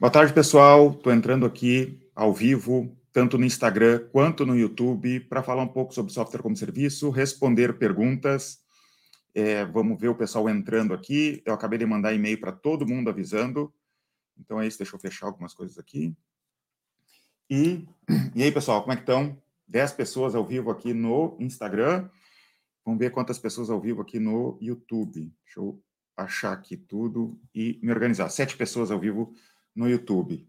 Boa tarde, pessoal. Estou entrando aqui ao vivo, tanto no Instagram quanto no YouTube, para falar um pouco sobre software como serviço, responder perguntas. É, vamos ver o pessoal entrando aqui. Eu acabei de mandar e-mail para todo mundo avisando. Então é isso, deixa eu fechar algumas coisas aqui. E, e aí, pessoal, como é que estão? 10 pessoas ao vivo aqui no Instagram. Vamos ver quantas pessoas ao vivo aqui no YouTube. Deixa eu achar aqui tudo e me organizar. Sete pessoas ao vivo no YouTube.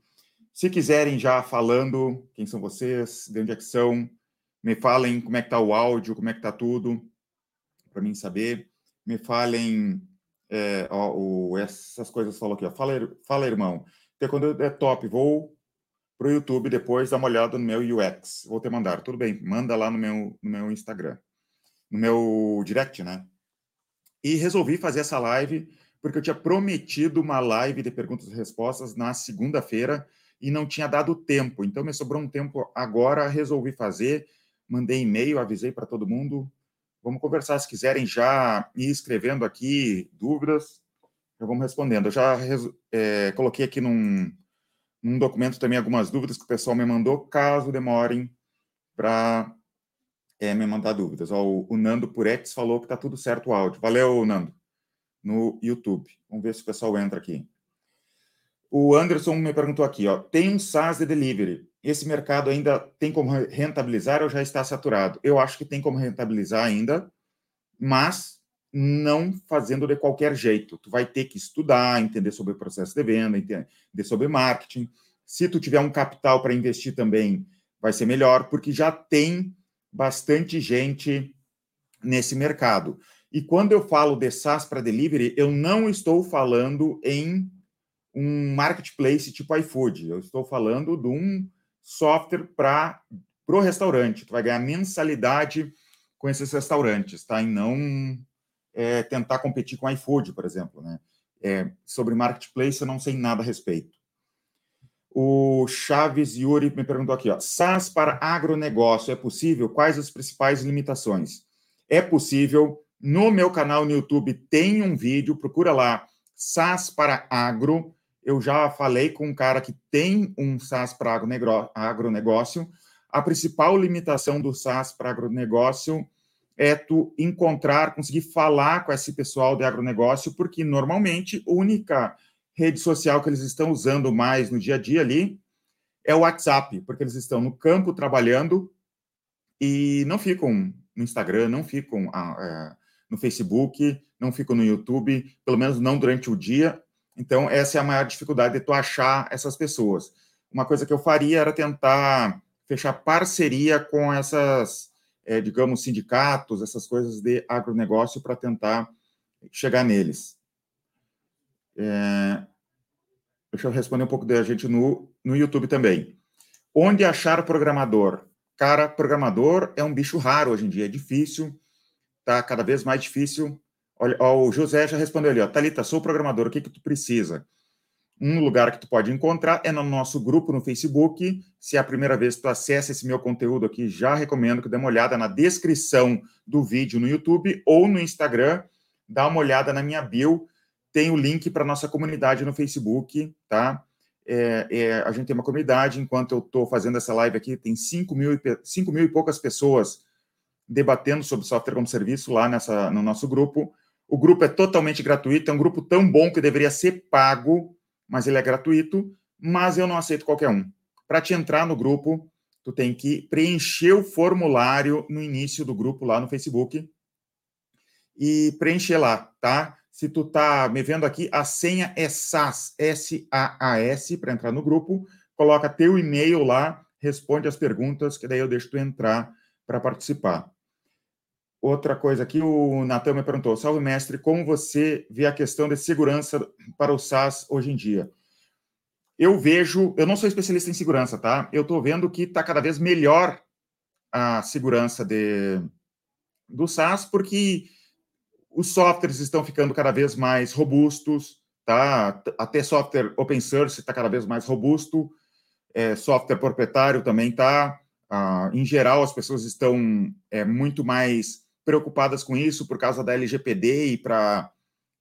Se quiserem já falando, quem são vocês, de onde é que são, me falem como é que está o áudio, como é que está tudo, para mim saber. Me falem é, ó, o, essas coisas falou aqui, ó. Fala, fala, irmão. Até quando é top, vou para o YouTube depois dar uma olhada no meu UX. Vou te mandar. Tudo bem, manda lá no meu, no meu Instagram, no meu direct, né? E resolvi fazer essa live porque eu tinha prometido uma live de perguntas e respostas na segunda-feira e não tinha dado tempo. Então, me sobrou um tempo agora, resolvi fazer, mandei e-mail, avisei para todo mundo. Vamos conversar, se quiserem já ir escrevendo aqui dúvidas, já vamos respondendo. Eu já é, coloquei aqui num, num documento também algumas dúvidas que o pessoal me mandou, caso demorem para é, me mandar dúvidas. Ó, o, o Nando Puretes falou que está tudo certo o áudio. Valeu, Nando no YouTube. Vamos ver se o pessoal entra aqui. O Anderson me perguntou aqui, ó, tem um SaaS de delivery. Esse mercado ainda tem como rentabilizar ou já está saturado? Eu acho que tem como rentabilizar ainda, mas não fazendo de qualquer jeito. Tu vai ter que estudar, entender sobre o processo de venda, entender sobre marketing. Se tu tiver um capital para investir também, vai ser melhor, porque já tem bastante gente nesse mercado. E quando eu falo de SaaS para delivery, eu não estou falando em um marketplace tipo iFood. Eu estou falando de um software para o restaurante. Tu vai ganhar mensalidade com esses restaurantes, tá? E não é, tentar competir com iFood, por exemplo, né? É, sobre marketplace eu não sei nada a respeito. O Chaves Yuri me perguntou aqui, ó, SaaS para agronegócio é possível? Quais as principais limitações? É possível, no meu canal no YouTube tem um vídeo, procura lá, SaaS para agro. Eu já falei com um cara que tem um SaaS para agronegócio. A principal limitação do SaaS para agronegócio é tu encontrar, conseguir falar com esse pessoal de agronegócio, porque normalmente a única rede social que eles estão usando mais no dia a dia ali é o WhatsApp, porque eles estão no campo trabalhando e não ficam no Instagram, não ficam ah, é, no Facebook, não ficam no YouTube, pelo menos não durante o dia. Então, essa é a maior dificuldade de tu achar essas pessoas. Uma coisa que eu faria era tentar fechar parceria com essas, é, digamos, sindicatos, essas coisas de agronegócio para tentar chegar neles. É, deixa eu responder um pouco da gente no, no YouTube também. Onde achar programador? Cara, programador é um bicho raro hoje em dia, é difícil está cada vez mais difícil. Olha, ó, o José já respondeu ali, ó, Thalita, sou programador, o que que tu precisa? Um lugar que tu pode encontrar é no nosso grupo no Facebook. Se é a primeira vez que tu acessa esse meu conteúdo aqui, já recomendo que dê uma olhada na descrição do vídeo no YouTube ou no Instagram. Dá uma olhada na minha bio, tem o link para nossa comunidade no Facebook, tá? É, é, a gente tem uma comunidade, enquanto eu estou fazendo essa live aqui, tem 5 mil, e, 5 mil e poucas pessoas debatendo sobre software como serviço lá nessa, no nosso grupo. O grupo é totalmente gratuito, é um grupo tão bom que deveria ser pago, mas ele é gratuito, mas eu não aceito qualquer um. Para te entrar no grupo, tu tem que preencher o formulário no início do grupo lá no Facebook e preencher lá, tá? Se tu tá me vendo aqui, a senha é SAS, S-A-A-S, para entrar no grupo. Coloca teu e-mail lá, responde as perguntas, que daí eu deixo tu entrar para participar. Outra coisa aqui, o Natan me perguntou: Salve, mestre, como você vê a questão de segurança para o SaaS hoje em dia? Eu vejo, eu não sou especialista em segurança, tá? Eu estou vendo que está cada vez melhor a segurança de, do SaaS, porque os softwares estão ficando cada vez mais robustos, tá? Até software open source está cada vez mais robusto, é, software proprietário também está. Ah, em geral, as pessoas estão é, muito mais preocupadas com isso por causa da LGPD e para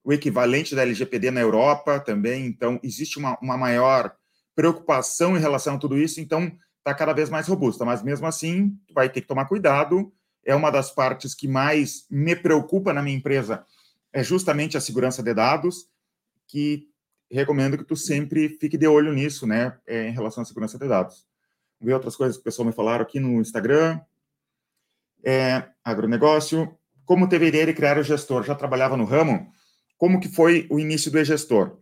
o equivalente da LGPD na Europa também. Então, existe uma, uma maior preocupação em relação a tudo isso, então está cada vez mais robusta. Mas mesmo assim, vai ter que tomar cuidado. É uma das partes que mais me preocupa na minha empresa, é justamente a segurança de dados, que recomendo que tu sempre fique de olho nisso, né, é, em relação à segurança de dados. Ver outras coisas que o pessoal me falaram aqui no Instagram. É, agronegócio. Como deveria criar o gestor? Já trabalhava no ramo? Como que foi o início do e-gestor?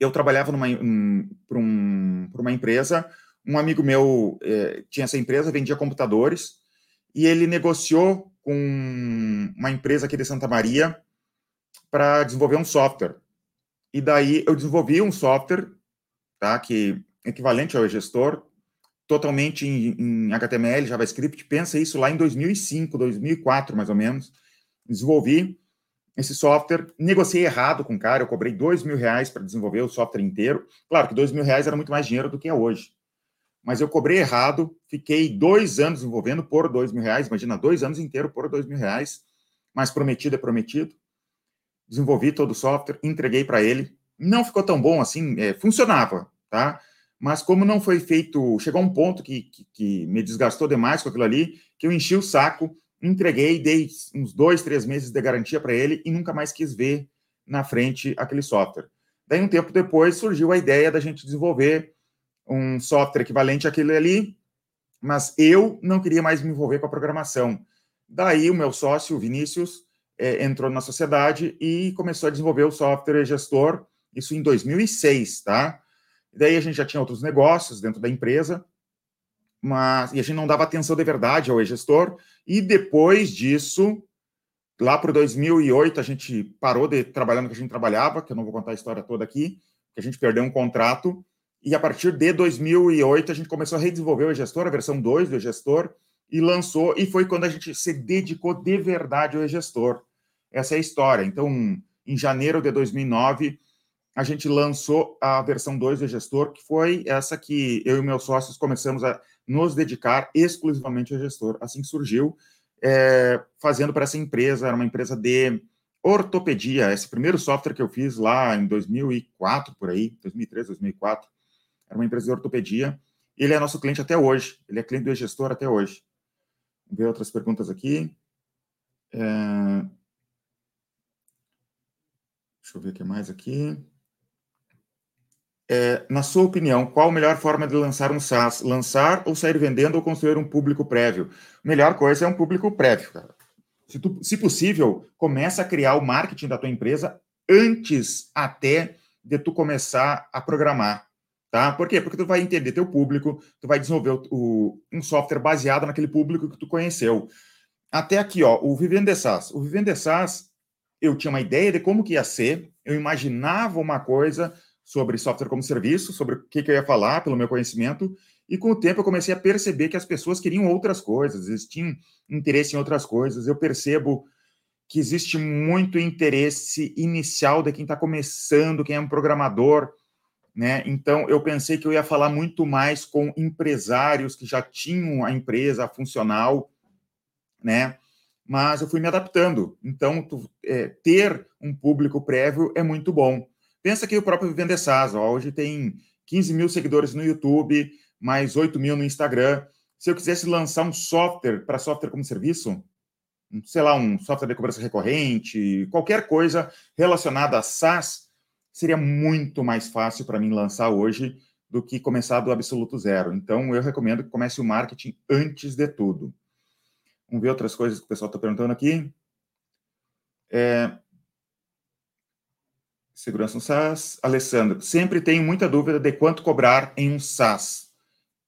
Eu trabalhava um, para um, uma empresa, um amigo meu é, tinha essa empresa, vendia computadores, e ele negociou com uma empresa aqui de Santa Maria para desenvolver um software. E daí eu desenvolvi um software, tá, que é equivalente ao e-gestor, totalmente em, em, HTML, JavaScript. Pensa isso lá em 2005, 2004, mais ou menos. Desenvolvi esse software, negociei errado com o cara, eu cobrei dois mil reais para desenvolver o software inteiro. Claro que dois mil reais era muito mais dinheiro do que é hoje. Mas eu cobrei errado, fiquei dois anos desenvolvendo por dois mil reais, imagina, dois anos inteiro por dois mil reais, mas prometido é prometido. Desenvolvi todo o software, entreguei para ele. Não ficou tão bom assim, é, funcionava, tá? Mas como não foi feito, chegou um ponto que, que, que me desgastou demais com aquilo ali, que eu enchi o saco, entreguei, dei uns dois, três meses de garantia para ele e nunca mais quis ver na frente aquele software. Daí, um tempo depois, surgiu a ideia da gente desenvolver um software equivalente àquele ali, mas eu não queria mais me envolver com a programação. Daí, o meu sócio, o Vinícius, é, entrou na sociedade e começou a desenvolver o software gestor, isso em 2006, tá? Daí a gente já tinha outros negócios dentro da empresa, mas e a gente não dava atenção de verdade ao e-gestor. E depois disso, lá para 2008, a gente parou de trabalhar no que a gente trabalhava, que eu não vou contar a história toda aqui, que a gente perdeu um contrato. E a partir de 2008, a gente começou a redesenvolver o e-gestor, a versão 2 do e-gestor, e lançou, e foi quando a gente se dedicou de verdade ao e-gestor. Essa é a história. Então, em janeiro de 2009, a gente lançou a versão 2 do gestor, que foi essa que eu e meus sócios começamos a nos dedicar exclusivamente ao gestor. Assim surgiu, é, fazendo para essa empresa, era uma empresa de ortopedia. Esse primeiro software que eu fiz lá em 2004, por aí, 2003, 2004, era uma empresa de ortopedia. Ele é nosso cliente até hoje, ele é cliente do gestor até hoje. Vamos ver outras perguntas aqui. É... Deixa eu ver o que mais aqui. É, na sua opinião, qual a melhor forma de lançar um SaaS? Lançar ou sair vendendo ou construir um público prévio? Melhor coisa é um público prévio, cara. Se, tu, se possível, começa a criar o marketing da tua empresa antes até de tu começar a programar, tá? Por quê? Porque tu vai entender teu público, tu vai desenvolver o, o, um software baseado naquele público que tu conheceu. Até aqui, ó, o Vivendo SaaS. O Vivendo SaaS, eu tinha uma ideia de como que ia ser, eu imaginava uma coisa, sobre software como serviço, sobre o que, que eu ia falar, pelo meu conhecimento, e com o tempo eu comecei a perceber que as pessoas queriam outras coisas, eles tinham interesse em outras coisas. Eu percebo que existe muito interesse inicial de quem está começando, quem é um programador, né? Então eu pensei que eu ia falar muito mais com empresários que já tinham a empresa funcional, né? Mas eu fui me adaptando. Então, tu, é, ter um público prévio é muito bom. Pensa que o próprio Vivendo SaaS, ó, hoje tem 15 mil seguidores no YouTube, mais 8 mil no Instagram. Se eu quisesse lançar um software para software como serviço, sei lá, um software de cobrança recorrente, qualquer coisa relacionada a SaaS, seria muito mais fácil para mim lançar hoje do que começar do absoluto zero. Então, eu recomendo que comece o marketing antes de tudo. Vamos ver outras coisas que o pessoal está perguntando aqui. É, Segurança no SaaS. Alessandro, sempre tenho muita dúvida de quanto cobrar em um SaaS.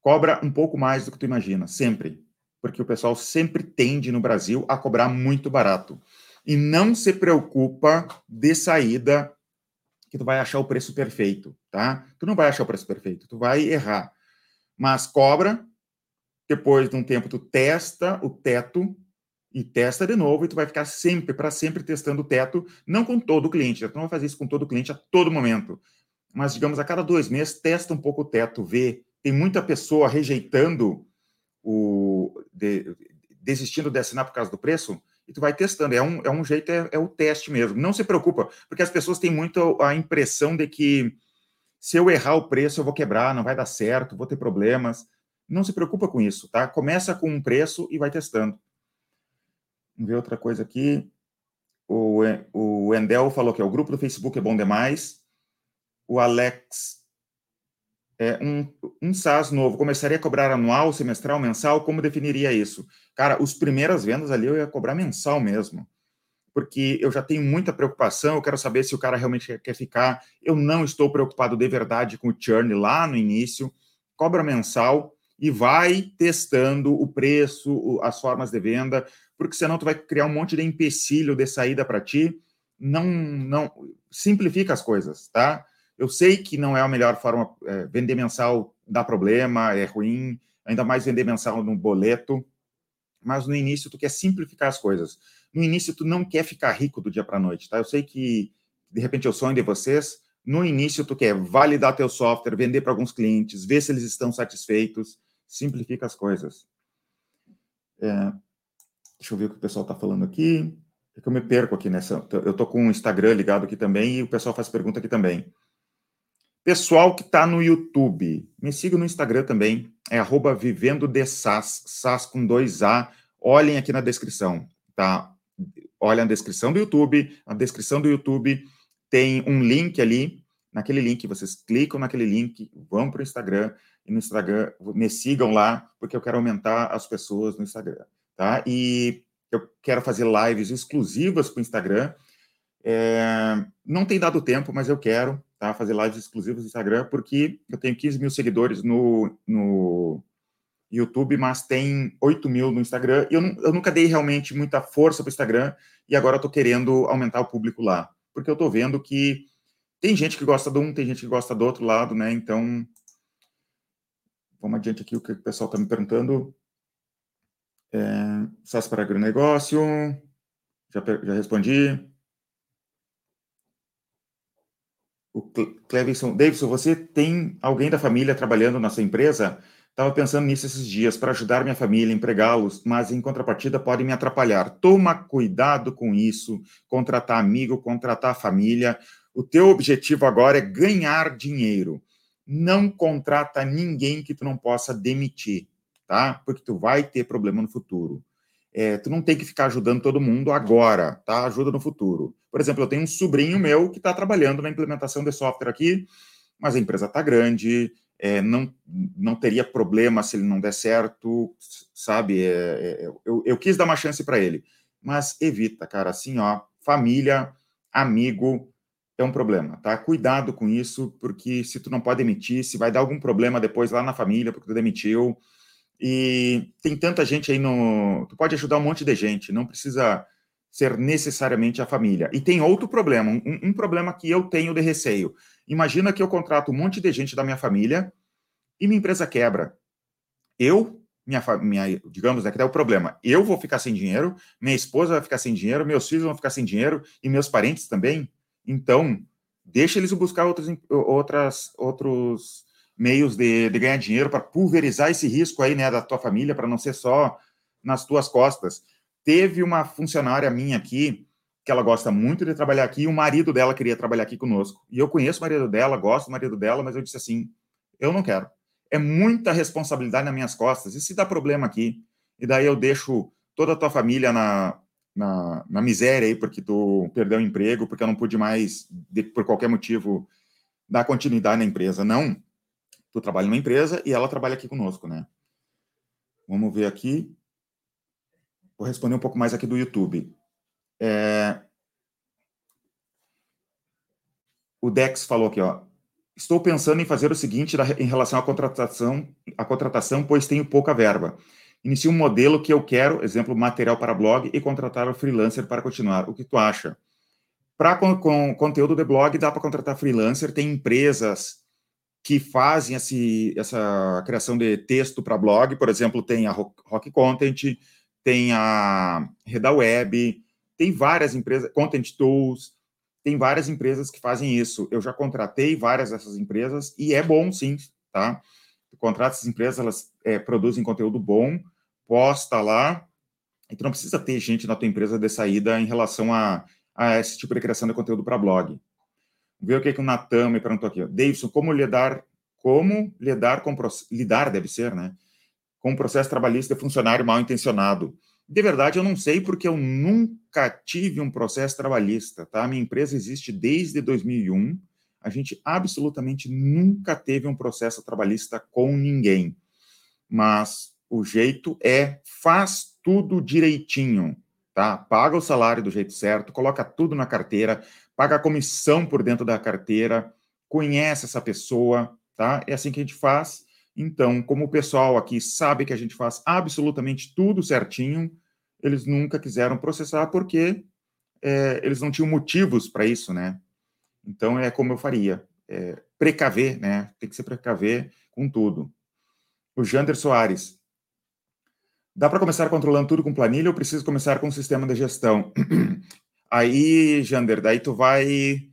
Cobra um pouco mais do que tu imagina, sempre. Porque o pessoal sempre tende no Brasil a cobrar muito barato. E não se preocupa de saída que tu vai achar o preço perfeito, tá? Tu não vai achar o preço perfeito, tu vai errar. Mas cobra, depois de um tempo tu testa o teto e testa de novo, e tu vai ficar sempre, para sempre, testando o teto, não com todo o cliente, tu não vai fazer isso com todo o cliente a todo momento, mas, digamos, a cada dois meses, testa um pouco o teto, vê, tem muita pessoa rejeitando o... De, desistindo de assinar por causa do preço, e tu vai testando, é um, é um jeito, é, é o teste mesmo, não se preocupa, porque as pessoas têm muito a impressão de que se eu errar o preço, eu vou quebrar, não vai dar certo, vou ter problemas. Não se preocupa com isso, tá? Começa com um preço e vai testando. Vamos ver outra coisa aqui. O, o Endel falou que o grupo do Facebook é bom demais. O Alex é, um, um SaaS novo começaria a cobrar anual, semestral, mensal? Como definiria isso? Cara, os primeiras vendas ali eu ia cobrar mensal mesmo, porque eu já tenho muita preocupação, eu quero saber se o cara realmente quer ficar. Eu não estou preocupado de verdade com o churn lá no início. Cobra mensal e vai testando o preço, as formas de venda, porque senão tu vai criar um monte de empecilho de saída para ti. Não, não simplifica as coisas, tá? Eu sei que não é a melhor forma, é, vender mensal dá problema, é ruim, ainda mais vender mensal no boleto, mas no início tu quer simplificar as coisas. No início tu não quer ficar rico do dia para noite, tá? Eu sei que de repente é o sonho de vocês. No início tu quer validar teu software, vender para alguns clientes, ver se eles estão satisfeitos, simplifica as coisas. É, deixa eu ver o que o pessoal está falando aqui. É que eu me perco aqui nessa. Eu estou com o Instagram ligado aqui também e o pessoal faz pergunta aqui também. Pessoal que está no YouTube, me siga no Instagram também, é arroba vivendo de SAS, SAS com dois A. Olhem aqui na descrição, tá? Olha a descrição do YouTube, a descrição do YouTube tem um link ali, naquele link, vocês clicam naquele link, vão para o Instagram, e no Instagram, me sigam lá, porque eu quero aumentar as pessoas no Instagram, tá? E eu quero fazer lives exclusivas para o Instagram, é, não tem dado tempo, mas eu quero tá, fazer lives exclusivas no Instagram, porque eu tenho 15 mil seguidores no, no YouTube, mas tem 8 mil no Instagram. E eu, eu nunca dei realmente muita força para o Instagram, e agora estou querendo aumentar o público lá, porque eu estou vendo que tem gente que gosta de um, tem gente que gosta do outro lado, né? Então, vamos adiante aqui o que o pessoal está me perguntando. É, para agronegócio, já, já respondi. o Cleverson, Davidson, você tem alguém da família trabalhando na sua empresa? Estava pensando nisso esses dias, para ajudar minha família, empregá-los, mas em contrapartida podem me atrapalhar. Toma cuidado com isso, contratar amigo, contratar família. O teu objetivo agora é ganhar dinheiro. Não contrata ninguém que tu não possa demitir, tá? Porque tu vai ter problema no futuro. É, tu não tem que ficar ajudando todo mundo agora, tá? Ajuda no futuro. Por exemplo, eu tenho um sobrinho meu que está trabalhando na implementação de software aqui, mas a empresa está grande, é, não, não teria problema se ele não der certo, sabe? É, é eu, eu quis dar uma chance para ele, mas evita, cara, assim, ó, família, amigo, é um problema, tá? Cuidado com isso, porque se tu não pode demitir, se vai dar algum problema depois lá na família, porque tu demitiu, e tem tanta gente aí no. Tu pode ajudar um monte de gente, não precisa ser necessariamente a família. E tem outro problema, um, um problema que eu tenho de receio. Imagina que eu contrato um monte de gente da minha família e minha empresa quebra. Eu, minha, minha digamos, né, que é o problema. Eu vou ficar sem dinheiro, minha esposa vai ficar sem dinheiro, meus filhos vão ficar sem dinheiro e meus parentes também. Então, deixa eles buscar outros, outras, outros meios de, de ganhar dinheiro para pulverizar esse risco aí, né, da tua família, para não ser só nas tuas costas. Teve uma funcionária minha aqui, que ela gosta muito de trabalhar aqui, e o marido dela queria trabalhar aqui conosco. E eu conheço o marido dela, gosto do marido dela, mas eu disse assim: eu não quero. É muita responsabilidade nas minhas costas. E se dá problema aqui? E daí eu deixo toda a tua família na, na, na miséria aí, porque tu perdeu o emprego, porque eu não pude mais, de, por qualquer motivo, dar continuidade na empresa. Não tu trabalha numa empresa e ela trabalha aqui conosco, né? Vamos ver aqui. Vou responder um pouco mais aqui do YouTube. É... O Dex falou aqui, ó. Estou pensando em fazer o seguinte em relação à contratação, à contratação, pois tenho pouca verba. Inicie um modelo que eu quero, exemplo, material para blog, e contratar o freelancer para continuar. O que tu acha? Para com, com, conteúdo de blog, dá para contratar freelancer, tem empresas que fazem esse, essa criação de texto para blog, por exemplo, tem a Rock Content, tem a Reda Web, tem várias empresas, Content Tools, tem várias empresas que fazem isso. Eu já contratei várias dessas empresas e é bom sim, tá? Contrata essas empresas, elas é, produzem conteúdo bom, posta lá, e tu não precisa ter gente na tua empresa de saída em relação a, a esse tipo de criação de conteúdo para blog. Ver o que, que o Natan me perguntou aqui. Davidson, como lidar, como lidar com lidar deve ser, né? Com um processo trabalhista de funcionário mal intencionado. De verdade, eu não sei porque eu nunca tive um processo trabalhista, tá? Minha empresa existe desde 2001. A gente absolutamente nunca teve um processo trabalhista com ninguém. Mas o jeito é faz tudo direitinho, tá? Paga o salário do jeito certo, coloca tudo na carteira, paga a comissão por dentro da carteira, conhece essa pessoa, tá? É assim que a gente faz. Então, como o pessoal aqui sabe que a gente faz absolutamente tudo certinho, eles nunca quiseram processar porque é, eles não tinham motivos para isso, né? Então, é como eu faria. É, precaver, né? Tem que se precaver com tudo. O Jander Soares. Dá para começar controlando tudo com planilha ou preciso começar com um sistema de gestão? Aí, Jander, daí tu vai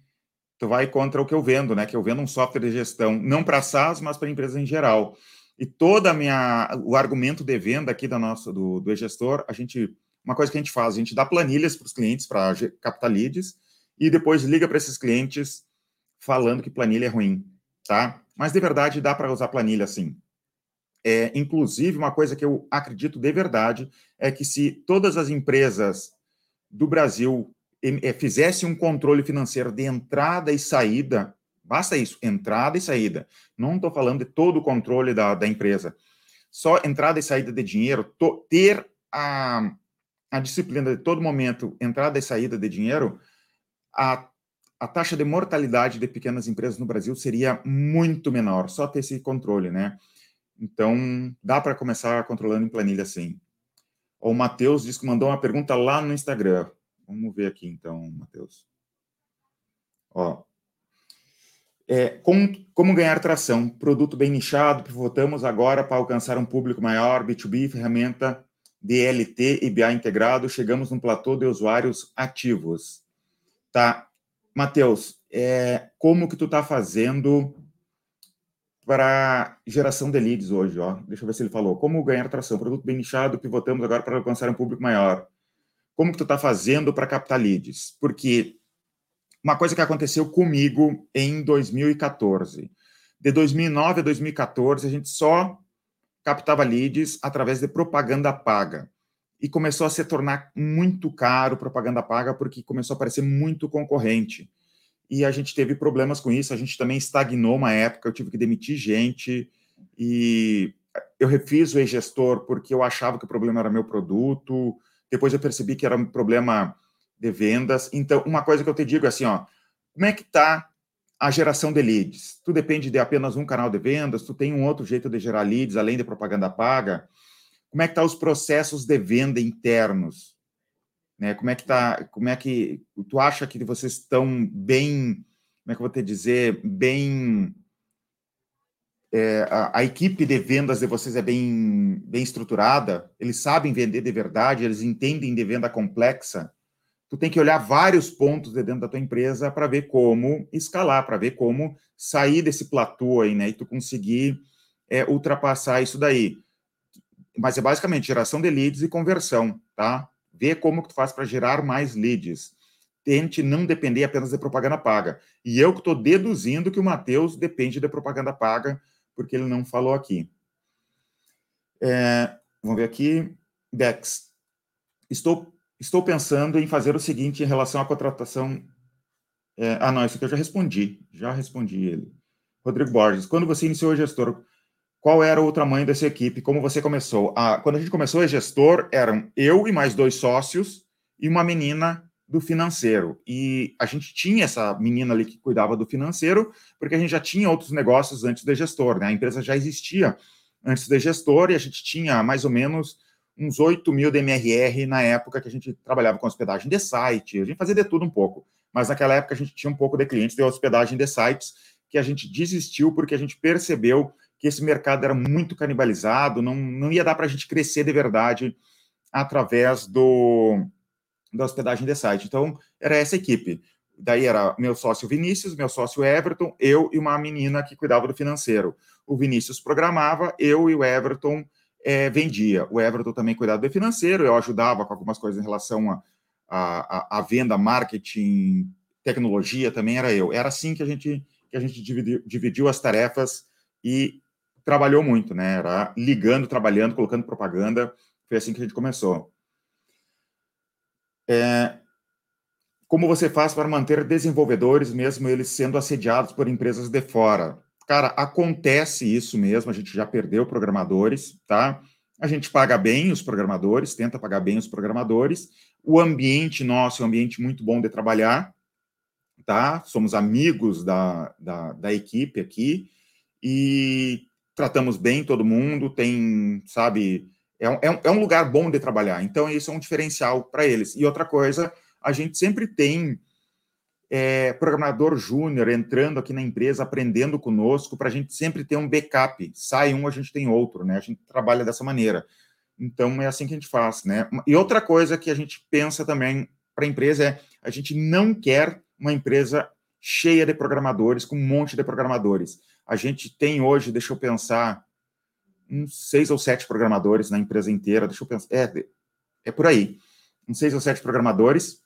tu vai contra o que eu vendo, né? Que eu vendo um software de gestão, não para SaaS, mas para empresas em geral. E toda a minha o argumento de venda aqui da nossa do, do gestor, a gente uma coisa que a gente faz, a gente dá planilhas para os clientes para captar leads e depois liga para esses clientes falando que planilha é ruim, tá? Mas de verdade dá para usar planilha assim. É, inclusive, uma coisa que eu acredito de verdade é que se todas as empresas do Brasil fizesse um controle financeiro de entrada e saída, basta isso, entrada e saída. Não estou falando de todo o controle da, da empresa. Só entrada e saída de dinheiro, to, ter a, a disciplina de todo momento, entrada e saída de dinheiro, a, a taxa de mortalidade de pequenas empresas no Brasil seria muito menor, só ter esse controle, né? Então, dá para começar controlando em planilha sim. O Matheus diz que mandou uma pergunta lá no Instagram. Vamos ver aqui, então, Matheus. Ó. É, como, ganhar tração? Produto bem nichado, pivotamos agora para alcançar um público maior, B2B, ferramenta DLT e BI integrado, chegamos num platô de usuários ativos. Tá, Matheus, é, como que tu tá fazendo para geração de leads hoje, ó? Deixa eu ver se ele falou. Como ganhar tração? Produto bem nichado, pivotamos agora para alcançar um público maior como que tu está fazendo para captar leads? Porque uma coisa que aconteceu comigo em 2014. De 2009 a 2014, a gente só captava leads através de propaganda paga. E começou a se tornar muito caro propaganda paga, porque começou a aparecer muito concorrente. E a gente teve problemas com isso, a gente também estagnou uma época, eu tive que demitir gente, e eu refiz o e-gestor porque eu achava que o problema era meu produto, depois eu percebi que era um problema de vendas. Então, uma coisa que eu te digo é assim, ó, como é que está a geração de leads? Tu depende de apenas um canal de vendas, tu tem um outro jeito de gerar leads, além de propaganda paga. Como é que tá os processos de venda internos? Né? Como é que tá, como é que tu acha que vocês estão bem, como é que eu vou te dizer, bem é, a, a, equipe de vendas de vocês é bem, bem estruturada, eles sabem vender de verdade, eles entendem de venda complexa, tu tem que olhar vários pontos de dentro da tua empresa para ver como escalar, para ver como sair desse platô aí, né? E tu conseguir é, ultrapassar isso daí. Mas é basicamente geração de leads e conversão, tá? Ver como que tu faz para gerar mais leads. Tente não depender apenas de propaganda paga. E eu que estou deduzindo que o Matheus depende de propaganda paga porque ele não falou aqui. É, vamos ver aqui. Dex. Estou, estou pensando em fazer o seguinte em relação à contratação. É, ah, não, isso aqui eu já respondi. Já respondi ele. Rodrigo Borges. Quando você iniciou o gestor, qual era o tamanho dessa equipe? Como você começou? Ah, quando a gente começou, o gestor eram eu e mais dois sócios e uma menina do financeiro. E a gente tinha essa menina ali que cuidava do financeiro, porque a gente já tinha outros negócios antes de gestor, né? A empresa já existia antes de gestor e a gente tinha mais ou menos uns 8 mil de MRR na época que a gente trabalhava com hospedagem de site, a gente fazia de tudo um pouco, mas naquela época a gente tinha um pouco de clientes de hospedagem de sites que a gente desistiu porque a gente percebeu que esse mercado era muito canibalizado, não, não ia dar para a gente crescer de verdade através do, da hospedagem de site. Então, era essa equipe. Daí era meu sócio Vinícius, meu sócio Everton, eu e uma menina que cuidava do financeiro. O Vinícius programava, eu e o Everton é, vendia. O Everton também cuidava do financeiro, eu ajudava com algumas coisas em relação a, a, a venda, marketing, tecnologia também era eu. Era assim que a gente que a gente dividiu, dividiu as tarefas e trabalhou muito, né? Era ligando, trabalhando, colocando propaganda. Foi assim que a gente começou. É, como você faz para manter desenvolvedores, mesmo eles sendo assediados por empresas de fora? Cara, acontece isso mesmo, a gente já perdeu programadores, tá? A gente paga bem os programadores, tenta pagar bem os programadores. O ambiente nosso é um ambiente muito bom de trabalhar, tá? Somos amigos da, da, da equipe aqui e tratamos bem todo mundo, tem, sabe, é um, é um é lugar bom de trabalhar. Então, isso é um diferencial para eles. E outra coisa, a gente sempre tem é, programador júnior entrando aqui na empresa, aprendendo conosco, para a gente sempre ter um backup. Sai um, a gente tem outro, né? A gente trabalha dessa maneira. Então, é assim que a gente faz, né? E outra coisa que a gente pensa também para a empresa é a gente não quer uma empresa cheia de programadores, com um monte de programadores. A gente tem hoje, deixa eu pensar, uns seis ou sete programadores na empresa inteira, deixa eu pensar, é, é por aí, uns seis ou sete programadores,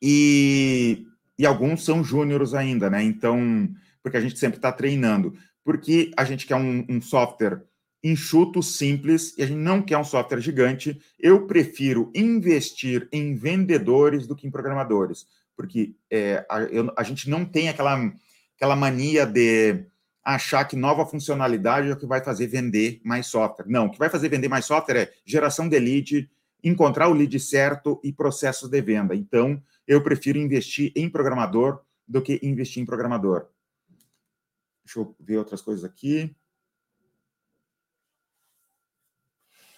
e e alguns são júniores ainda, né? Então, porque a gente sempre está treinando. Porque a gente quer um, um, software enxuto, simples, e a gente não quer um software gigante. Eu prefiro investir em vendedores do que em programadores, porque é, a, eu, a gente não tem aquela, aquela mania de achar que nova funcionalidade é o que vai fazer vender mais software. Não, o que vai fazer vender mais software é geração de lead, encontrar o lead certo e processos de venda. Então, eu prefiro investir em programador do que investir em programador. Deixa eu ver outras coisas aqui.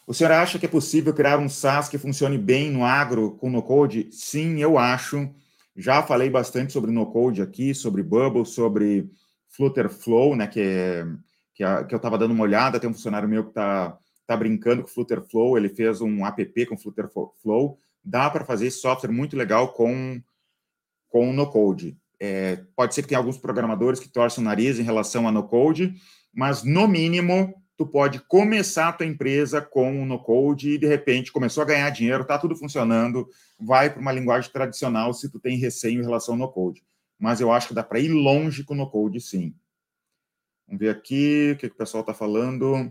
O senhor acha que é possível criar um SaaS que funcione bem no agro com no-code? Sim, eu acho. Já falei bastante sobre no-code aqui, sobre Bubble, sobre Flutter Flow, né, que, é, que, é, que eu estava dando uma olhada. Tem um funcionário meu que está tá brincando com Flutter Flow. Ele fez um app com Flutter Flow dá para fazer esse software muito legal com, com no-code. É, pode ser que tenha alguns programadores que torcem o nariz em relação a no-code, mas no mínimo tu pode começar a tua empresa com o no-code e de repente começou a ganhar dinheiro, está tudo funcionando, vai para uma linguagem tradicional se tu tem receio em relação ao no-code. Mas eu acho que dá para ir longe com o no-code, sim. Vamos ver aqui o que, que o pessoal está falando.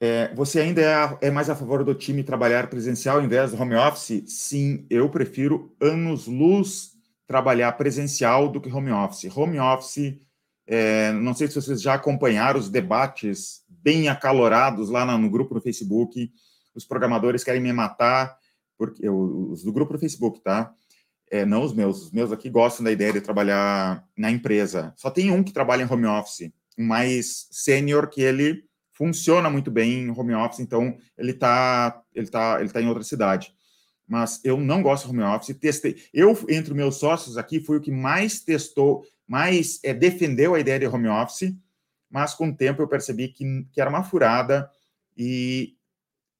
É, você ainda é, é, mais a favor do time trabalhar presencial ao invés do home office? Sim, eu prefiro anos-luz trabalhar presencial do que home office. Home office, é, não sei se vocês já acompanharam os debates bem acalorados lá no, no grupo no Facebook. Os programadores querem me matar, porque os do grupo no Facebook, tá? É, não os meus. Os meus aqui gostam da ideia de trabalhar na empresa. Só tem um que trabalha em home office, um mais sênior que ele funciona muito bem em home office, então ele está ele tá, ele tá em outra cidade. Mas eu não gosto de home office, testei. Eu, entre meus sócios aqui, fui o que mais testou, mais é, defendeu a ideia de home office, mas com o tempo eu percebi que, que era uma furada e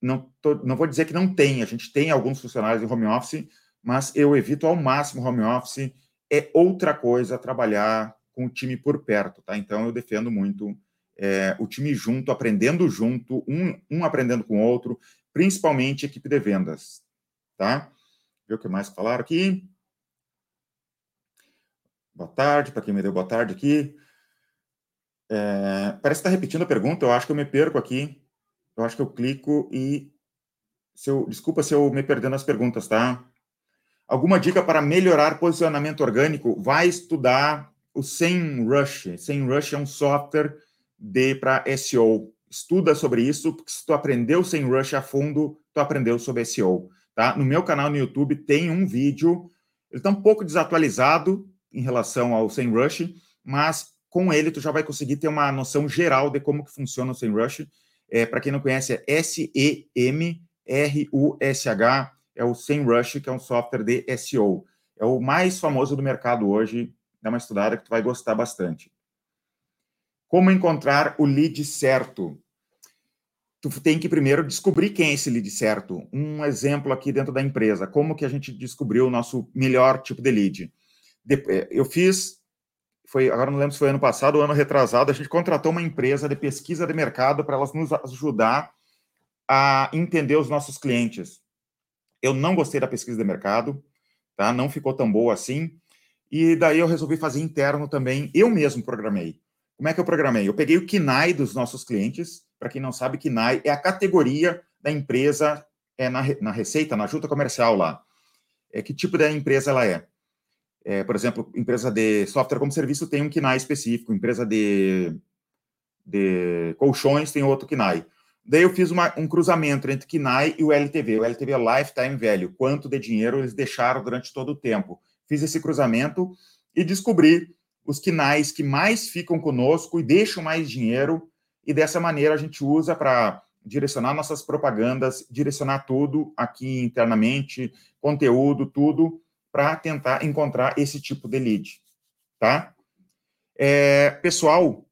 não, tô, não vou dizer que não tem, a gente tem alguns funcionários de home office, mas eu evito ao máximo home office. É outra coisa trabalhar com o time por perto, tá? Então eu defendo muito é, o time junto, aprendendo junto, um, um aprendendo com o outro, principalmente equipe de vendas, tá? Ver o que mais falaram aqui. Boa tarde, para quem me deu boa tarde aqui. É, parece que está repetindo a pergunta, eu acho que eu me perco aqui. Eu acho que eu clico e. Se eu, desculpa se eu me perder nas perguntas, tá? Alguma dica para melhorar posicionamento orgânico? Vai estudar o SEMrush. SEMrush é um software de para SEO. Estuda sobre isso, porque se tu aprendeu sem Rush a fundo, tu aprendeu sobre SEO. Tá? No meu canal no YouTube tem um vídeo, ele está um pouco desatualizado em relação ao sem Rush, mas com ele tu já vai conseguir ter uma noção geral de como que funciona o sem Rush. É, para quem não conhece, é S-E-M-R-U-S-H, é o SEMrush, que é um software de SEO. É o mais famoso do mercado hoje, dá uma estudada que tu vai gostar bastante. Como encontrar o lead certo? Tu tem que primeiro descobrir quem é esse lead certo. Um exemplo aqui dentro da empresa, como que a gente descobriu o nosso melhor tipo de lead? Eh, eu fiz, foi agora não lembro se foi ano passado ou ano retrasado, a gente contratou uma empresa de pesquisa de mercado para elas nos ajudar a entender os nossos clientes. Eu não gostei da pesquisa de mercado, tá? Não ficou tão boa assim. E daí eu resolvi fazer interno também. Eu mesmo programei. Como é que eu programei? Eu peguei o KINAI dos nossos clientes. Para quem não sabe, KINAI é a categoria da empresa é na, na receita, na junta comercial lá. É, que tipo de empresa ela é? é? Por exemplo, empresa de software como serviço tem um KINAI específico, empresa de, de colchões tem outro KINAI. Daí eu fiz uma, um cruzamento entre KINAI e o LTV. O LTV é Lifetime Value, quanto de dinheiro eles deixaram durante todo o tempo. Fiz esse cruzamento e descobri os KINAIs que mais ficam conosco e deixam mais dinheiro, e dessa maneira a gente usa para direcionar nossas propagandas, direcionar tudo aqui internamente, conteúdo, tudo, para tentar encontrar esse tipo de lead, tá? É, pessoal,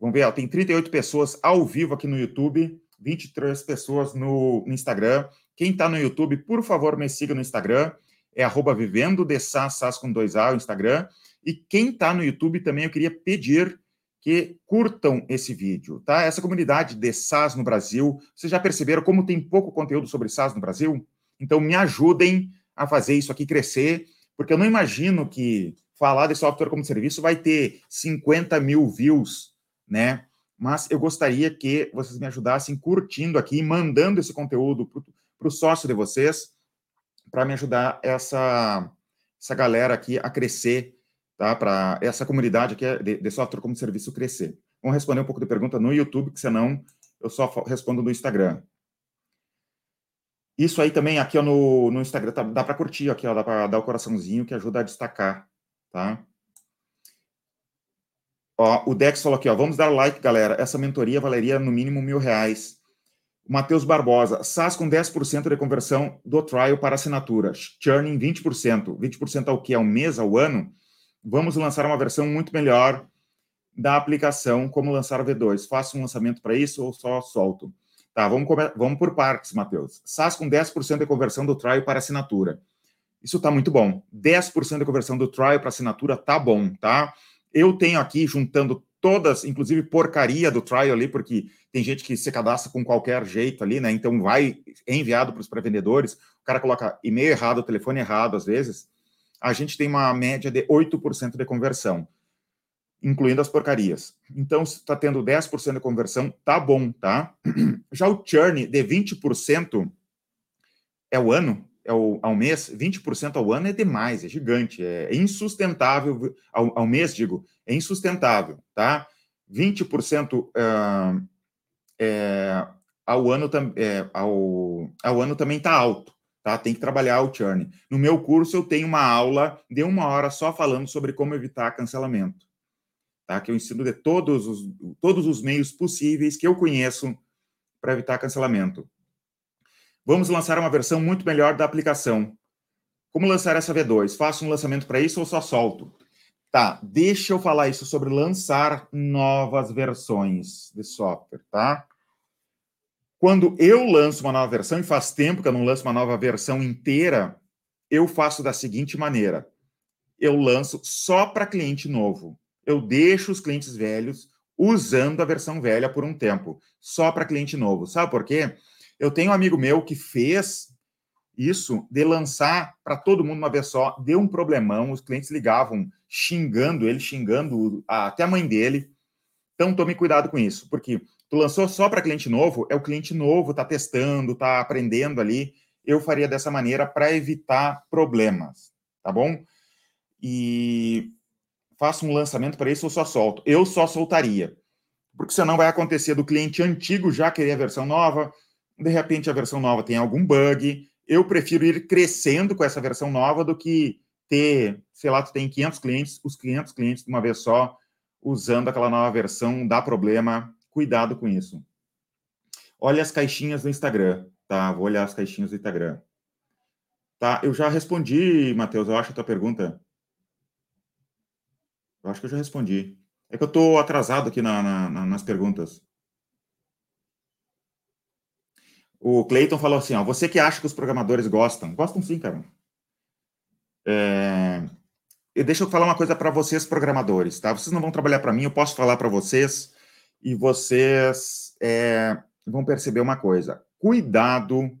vamos ver, ó, tem 38 pessoas ao vivo aqui no YouTube, 23 pessoas no, no Instagram. Quem está no YouTube, por favor, me siga no Instagram, é arroba vivendo de SAS, SAS com dois A, o Instagram. E quem está no YouTube também, eu queria pedir que curtam esse vídeo, tá? Essa comunidade de SaaS no Brasil, vocês já perceberam como tem pouco conteúdo sobre SaaS no Brasil? Então me ajudem a fazer isso aqui crescer, porque eu não imagino que falar de software como serviço vai ter 50 mil views, né? Mas eu gostaria que vocês me ajudassem curtindo aqui, mandando esse conteúdo para o sócio de vocês, para me ajudar essa, essa galera aqui a crescer tá? Para essa comunidade aqui de, de, software como serviço crescer. Vamos responder um pouco de pergunta no YouTube, que senão eu só respondo no Instagram. Isso aí também, aqui ó, no, no Instagram, tá, dá para curtir aqui, ó, dá para dar o coraçãozinho que ajuda a destacar, tá? Ó, o Dex falou aqui, ó, vamos dar like, galera. Essa mentoria valeria no mínimo mil reais. Matheus Barbosa, SaaS com 10% de conversão do trial para assinatura. Churning 20%. 20% ao que? Ao mês, ao ano? vamos lançar uma versão muito melhor da aplicação, como lançar o V2. Faço um lançamento para isso ou só solto? Tá, vamos, vamos por partes, Matheus. SaaS com 10% de conversão do trial para assinatura. Isso está muito bom. 10% de conversão do trial para assinatura tá bom, tá? Eu tenho aqui, juntando todas, inclusive porcaria do trial ali, porque tem gente que se cadastra com qualquer jeito ali, né? Então vai, é enviado para os pré-vendedores, o cara coloca e-mail errado, telefone errado às vezes a gente tem uma média de 8% de conversão, incluindo as porcarias. Então, se está tendo 10% de conversão, tá bom, tá? Já o churn de 20% é o ano, é o, ao mês, 20% ao ano é demais, é gigante, é insustentável, ao, ao mês, digo, é insustentável, tá? 20% uh, é, ao, ano, é, ao, ao ano também está alto tá? Tem que trabalhar o churn. No meu curso, eu tenho uma aula de uma hora só falando sobre como evitar cancelamento, tá? Que eu ensino de todos os, todos os meios possíveis que eu conheço para evitar cancelamento. Vamos lançar uma versão muito melhor da aplicação. Como lançar essa V2? Faço um lançamento para isso ou só solto? Tá, deixa eu falar isso sobre lançar novas versões de software, tá? Quando eu lanço uma nova versão, e faz tempo que eu não lanço uma nova versão inteira, eu faço da seguinte maneira: eu lanço só para cliente novo. Eu deixo os clientes velhos usando a versão velha por um tempo, só para cliente novo. Sabe por quê? Eu tenho um amigo meu que fez isso de lançar para todo mundo uma vez só, deu um problemão, os clientes ligavam xingando ele, xingando até a mãe dele. Então tome cuidado com isso, porque Tu lançou só para cliente novo, é o cliente novo, está testando, está aprendendo ali. Eu faria dessa maneira para evitar problemas, tá bom? E faço um lançamento para isso ou só solto? Eu só soltaria, porque senão vai acontecer do cliente antigo já querer a versão nova, de repente a versão nova tem algum bug. Eu prefiro ir crescendo com essa versão nova do que ter, sei lá, tu tem 500 clientes, os 500 clientes de uma vez só usando aquela nova versão dá problema, cuidado com isso. Olha as caixinhas do Instagram, tá? Vou olhar as caixinhas do Instagram. Tá, eu já respondi, Matheus, eu acho a tua pergunta. Eu acho que eu já respondi. É que eu estou atrasado aqui na, na, nas perguntas. O Clayton falou assim: ó, você que acha que os programadores gostam? Gostam sim, cara. É... E deixa eu falar uma coisa para vocês, programadores, tá? Vocês não vão trabalhar para mim, eu posso falar para vocês e vocês é, vão perceber uma coisa: cuidado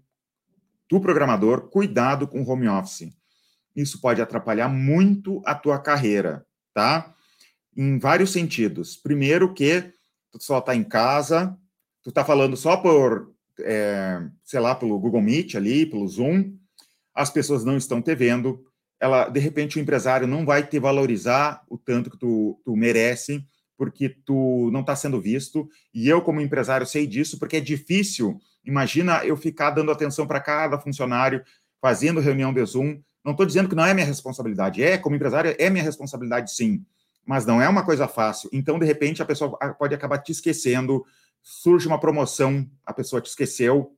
do programador, cuidado com o home office. isso pode atrapalhar muito a tua carreira, tá? Em vários sentidos. Primeiro que tu só está em casa, tu está falando só por, é, sei lá, pelo Google Meet ali, pelo Zoom, as pessoas não estão te vendo, ela, de repente o empresário não vai te valorizar o tanto que tu, tu merece, porque tu não está sendo visto, e eu como empresário sei disso, porque é difícil, imagina eu ficar dando atenção para cada funcionário, fazendo reunião de Zoom, não estou dizendo que não é minha responsabilidade, é, como empresário, é minha responsabilidade sim, mas não é uma coisa fácil. Então, de repente, a pessoa pode acabar te esquecendo, surge uma promoção, a pessoa te esqueceu.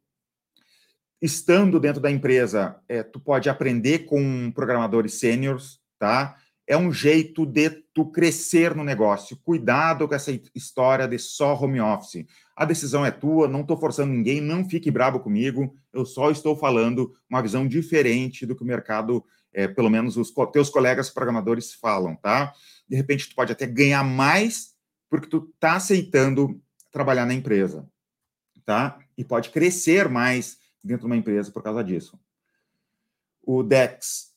Estando dentro da empresa, é, tu pode aprender com programadores sêniores, tá? É um jeito de tu crescer no negócio. Cuidado com essa história de só home office. A decisão é tua, não estou forçando ninguém, não fique bravo comigo. Eu só estou falando uma visão diferente do que o mercado, é, pelo menos os teus colegas programadores falam, tá? de repente tu pode até ganhar mais porque tu está aceitando trabalhar na empresa, tá? E pode crescer mais dentro de uma empresa por causa disso. O Dex,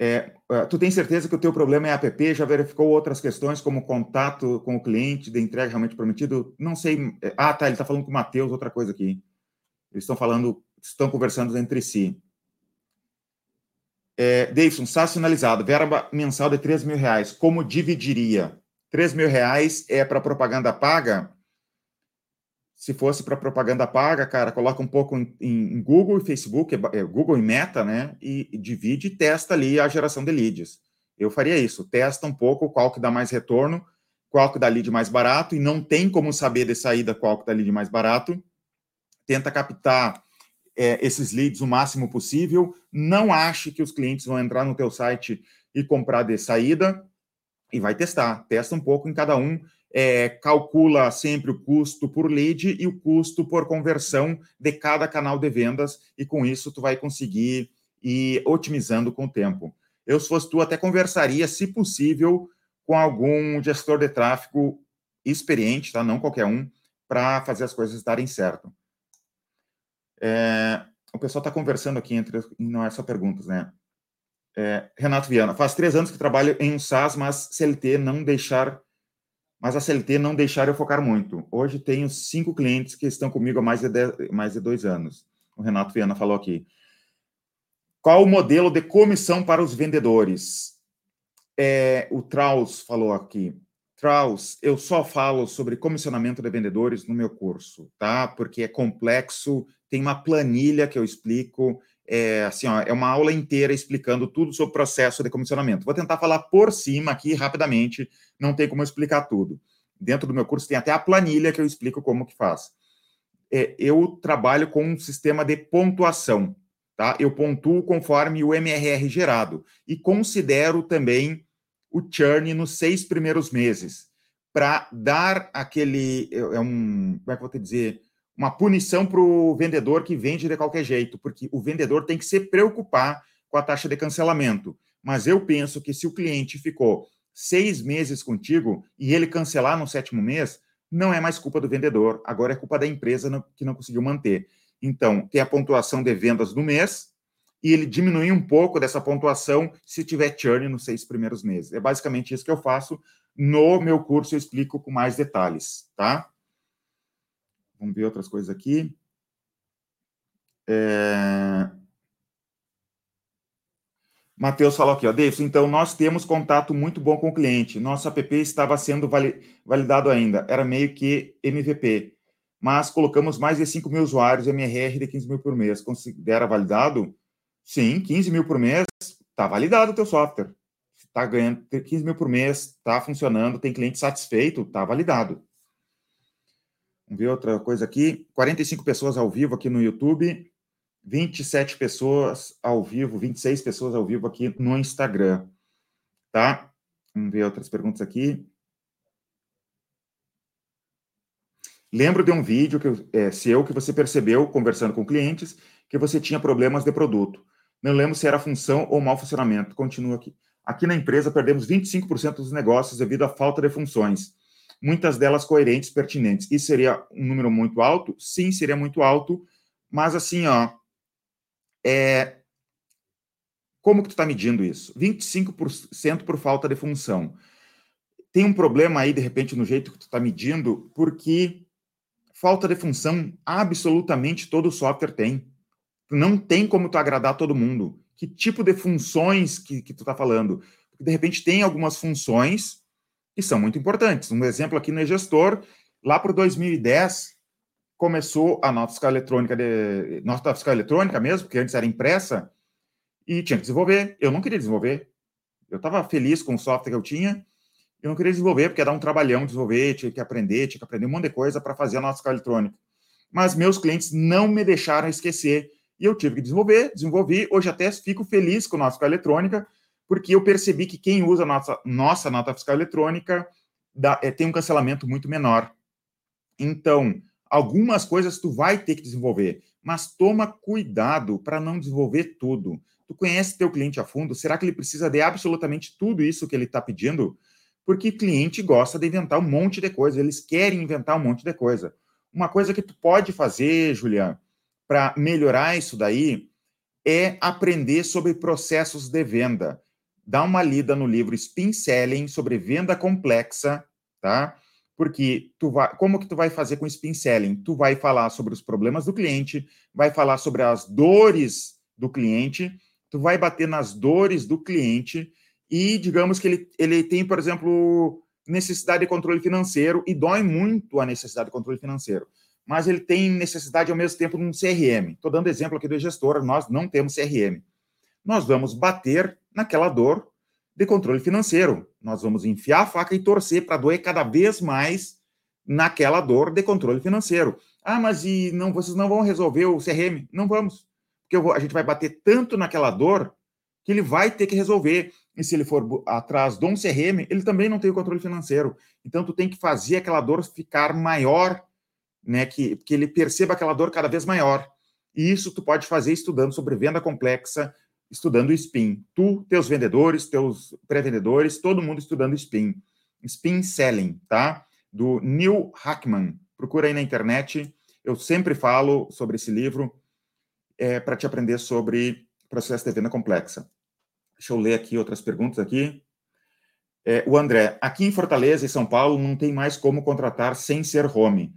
é, é tu tem certeza que o teu problema é app? Já verificou outras questões como contato com o cliente de entrega realmente prometido? Não sei. É, ah, tá. Ele está falando com o Matheus, outra coisa aqui. Eles estão falando, estão conversando entre si. É, Davidson, SaaS finalizado, verba mensal de 3 mil reais, como dividiria? 3 mil reais é para propaganda paga? Se fosse para propaganda paga, cara, coloca um pouco em, em Google e Facebook, é, é, Google e Meta, né? E, e, divide e testa ali a geração de leads. Eu faria isso, testa um pouco qual que dá mais retorno, qual que dá lead mais barato, e não tem como saber de saída qual que dá lead mais barato. Tenta captar é, esses leads o máximo possível. Não ache que os clientes vão entrar no teu site e comprar de saída e vai testar. Testa um pouco em cada um. É, calcula sempre o custo por lead e o custo por conversão de cada canal de vendas e com isso tu vai conseguir ir otimizando com o tempo. Eu, se fosse tu, até conversaria, se possível, com algum gestor de tráfego experiente, tá? Não qualquer um, para fazer as coisas darem certo. É, o pessoal está conversando aqui entre. Não é só perguntas, né? É, Renato Viana, faz três anos que trabalho em um SaaS, mas CLT não deixar. Mas a CLT não deixar eu focar muito. Hoje tenho cinco clientes que estão comigo há mais de, dez, mais de dois anos. O Renato Viana falou aqui. Qual o modelo de comissão para os vendedores? É, o Traus falou aqui. Traus, eu só falo sobre comissionamento de vendedores no meu curso, tá? Porque é complexo tem uma planilha que eu explico, é, assim, ó, é uma aula inteira explicando tudo sobre o processo de comissionamento. Vou tentar falar por cima aqui rapidamente, não tem como explicar tudo. Dentro do meu curso tem até a planilha que eu explico como que faz. É, eu trabalho com um sistema de pontuação, tá? Eu pontuo conforme o MRR gerado e considero também o churn nos seis primeiros meses para dar aquele é um como é que eu vou te dizer uma punição para o vendedor que vende de qualquer jeito, porque o vendedor tem que se preocupar com a taxa de cancelamento. Mas eu penso que se o cliente ficou seis meses contigo e ele cancelar no sétimo mês, não é mais culpa do vendedor, agora é culpa da empresa que não conseguiu manter. Então, tem a pontuação de vendas no mês e ele diminui um pouco dessa pontuação se tiver churn nos seis primeiros meses. É basicamente isso que eu faço. No meu curso eu explico com mais detalhes, tá? Vamos ver outras coisas aqui. É... Matheus falou aqui, ó, Davis, então nós temos contato muito bom com o cliente. Nosso app estava sendo validado ainda, era meio que MVP. Mas colocamos mais de 5 mil usuários, MRR de 15 mil por mês. Considera validado? Sim, 15 mil por mês, está validado o teu software. Está ganhando 15 mil por mês, está funcionando, tem cliente satisfeito, está validado. Vamos ver outra coisa aqui. 45 pessoas ao vivo aqui no YouTube, 27 pessoas ao vivo, 26 pessoas ao vivo aqui no Instagram. Tá? Vamos ver outras perguntas aqui. Lembro de um vídeo que é, seu que você percebeu, conversando com clientes, que você tinha problemas de produto. Não lembro se era função ou mau funcionamento. Continua aqui. Aqui na empresa perdemos 25% dos negócios devido à falta de funções muitas delas coerentes, pertinentes. Isso seria um número muito alto? Sim, seria muito alto, mas assim, ó, é, Como que tu está medindo isso? 25% por falta de função. Tem um problema aí, de repente, no jeito que tu está medindo, porque falta de função absolutamente todo software tem. Não tem como tu agradar todo mundo. Que tipo de funções que, que tu está falando? De repente, tem algumas funções que são muito importantes. Um exemplo aqui no gestor, lá para 2010, começou a nota fiscal eletrônica, de, nota fiscal eletrônica mesmo, porque antes era impressa, e tinha que desenvolver. Eu não queria desenvolver. Eu estava feliz com o software que eu tinha, eu não queria desenvolver, porque ia dar um trabalhão desenvolver, tinha que aprender, tinha que aprender um monte de coisa para fazer a nota fiscal eletrônica. Mas meus clientes não me deixaram esquecer, e eu tive que desenvolver, desenvolvi. Hoje até fico feliz com a nota fiscal eletrônica, porque eu percebi que quem usa nossa, nossa nota fiscal eletrônica dá, é, tem um cancelamento muito menor. Então, algumas coisas tu vai ter que desenvolver, mas toma cuidado para não desenvolver tudo. Tu conhece teu cliente a fundo? Será que ele precisa de absolutamente tudo isso que ele está pedindo? Porque cliente gosta de inventar um monte de coisa, eles querem inventar um monte de coisa. Uma coisa que tu pode fazer, Julian, para melhorar isso daí, é aprender sobre processos de venda dá uma lida no livro Spin Selling sobre venda complexa, tá? Porque tu vai, como que tu vai fazer com Spin Selling? Tu vai falar sobre os problemas do cliente, vai falar sobre as dores do cliente, tu vai bater nas dores do cliente e digamos que ele, ele tem, por exemplo, necessidade de controle financeiro e dói muito a necessidade de controle financeiro. Mas ele tem necessidade ao mesmo tempo de um CRM. Estou dando exemplo aqui do gestor, nós não temos CRM. Nós vamos bater naquela dor de controle financeiro. Nós vamos enfiar a faca e torcer para doer cada vez mais naquela dor de controle financeiro. Ah, mas e não, vocês não vão resolver o CRM? Não vamos. Porque vou, a gente vai bater tanto naquela dor que ele vai ter que resolver. E se ele for atrás de um CRM, ele também não tem o controle financeiro. Então, tu tem que fazer aquela dor ficar maior, né? Que, que ele perceba aquela dor cada vez maior. E isso tu pode fazer estudando sobre venda complexa, estudando SPIN. Tu, teus vendedores, teus pré-vendedores, todo mundo estudando SPIN. SPIN Selling, tá? Do Neil Hackman. Procura aí na internet. Eu sempre falo sobre esse livro é, para te aprender sobre processo de venda complexa. Deixa eu ler aqui outras perguntas aqui. É, o André, aqui em Fortaleza e São Paulo não tem mais como contratar sem ser home.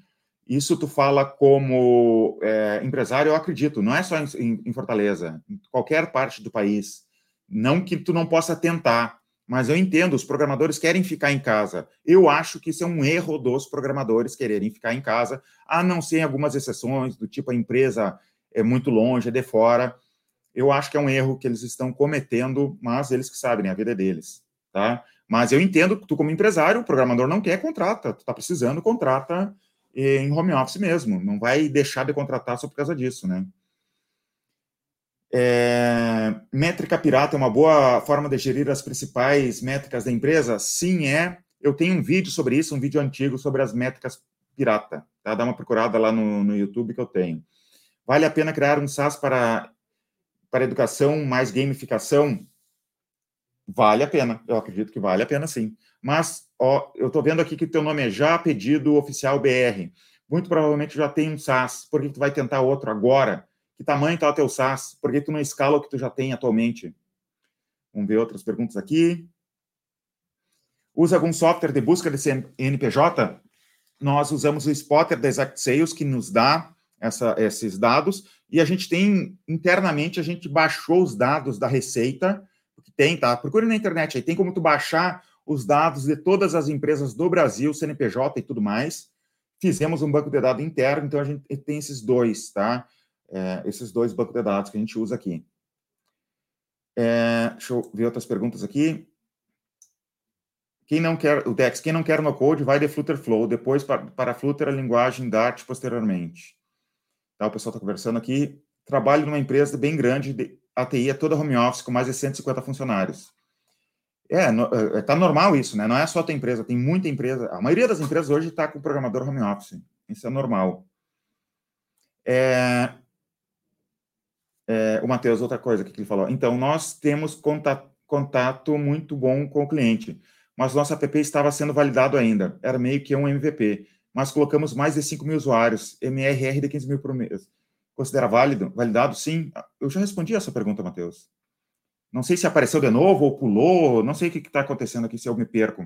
Isso tu fala como é, empresário, eu acredito, não é só em, em, Fortaleza, em qualquer parte do país. Não que tu não possa tentar, mas eu entendo, os programadores querem ficar em casa. Eu acho que isso é um erro dos programadores quererem ficar em casa, a não ser em algumas exceções, do tipo a empresa é muito longe, é de fora. Eu acho que é um erro que eles estão cometendo, mas eles que sabem, né? a vida é deles, tá? Mas eu entendo que tu, como empresário, o programador não quer, contrata. Tu tá precisando, contrata em home office mesmo, não vai deixar de contratar só por causa disso, né? É, métrica pirata é uma boa forma de gerir as principais métricas da empresa? Sim, é. Eu tenho um vídeo sobre isso, um vídeo antigo sobre as métricas pirata. Tá? Dá uma procurada lá no, no YouTube que eu tenho. Vale a pena criar um SaaS para, para educação mais gamificação? Vale a pena. Eu acredito que vale a pena, sim. Mas, ó, eu estou vendo aqui que teu nome é já pedido oficial BR. Muito provavelmente já tem um SaaS. Por que tu vai tentar outro agora? Que tamanho está o teu SaaS? Por que tu não escala o que tu já tem atualmente? Vamos ver outras perguntas aqui. Usa algum software de busca de CNPJ? Nós usamos o Spotter da Exact Sales, que nos dá essa, esses dados, e a gente tem, internamente, a gente baixou os dados da Receita, que tem, tá? Procure na internet aí, tem como tu baixar os dados de todas as empresas do Brasil, CNPJ e tudo mais. Fizemos um banco de dados interno, então a gente tem esses dois, tá? É, esses dois bancos de dados que a gente usa aqui. É, deixa eu ver outras perguntas aqui. Quem não quer, o Dex, quem não quer no code, vai de Flutter Flow, depois para, para Flutter a linguagem Dart posteriormente. Tá, o pessoal está conversando aqui. Trabalho numa empresa bem grande, de, a TI é toda home office, com mais de 150 funcionários. É, no, é, tá normal isso, né? Não é só a tua empresa, tem muita empresa. A maioria das empresas hoje está com programador home office. Isso é normal. É, é, o Matheus, outra coisa que ele falou. Então, nós temos contato, contato muito bom com o cliente, mas nosso app estava sendo validado ainda. Era meio que um MVP. Mas colocamos mais de 5 mil usuários, MRR de 15 mil por mês. Considera válido? Validado? Sim. Eu já respondi essa pergunta, Matheus Não sei se apareceu de novo ou pulou, não sei o que está acontecendo aqui se eu me perco.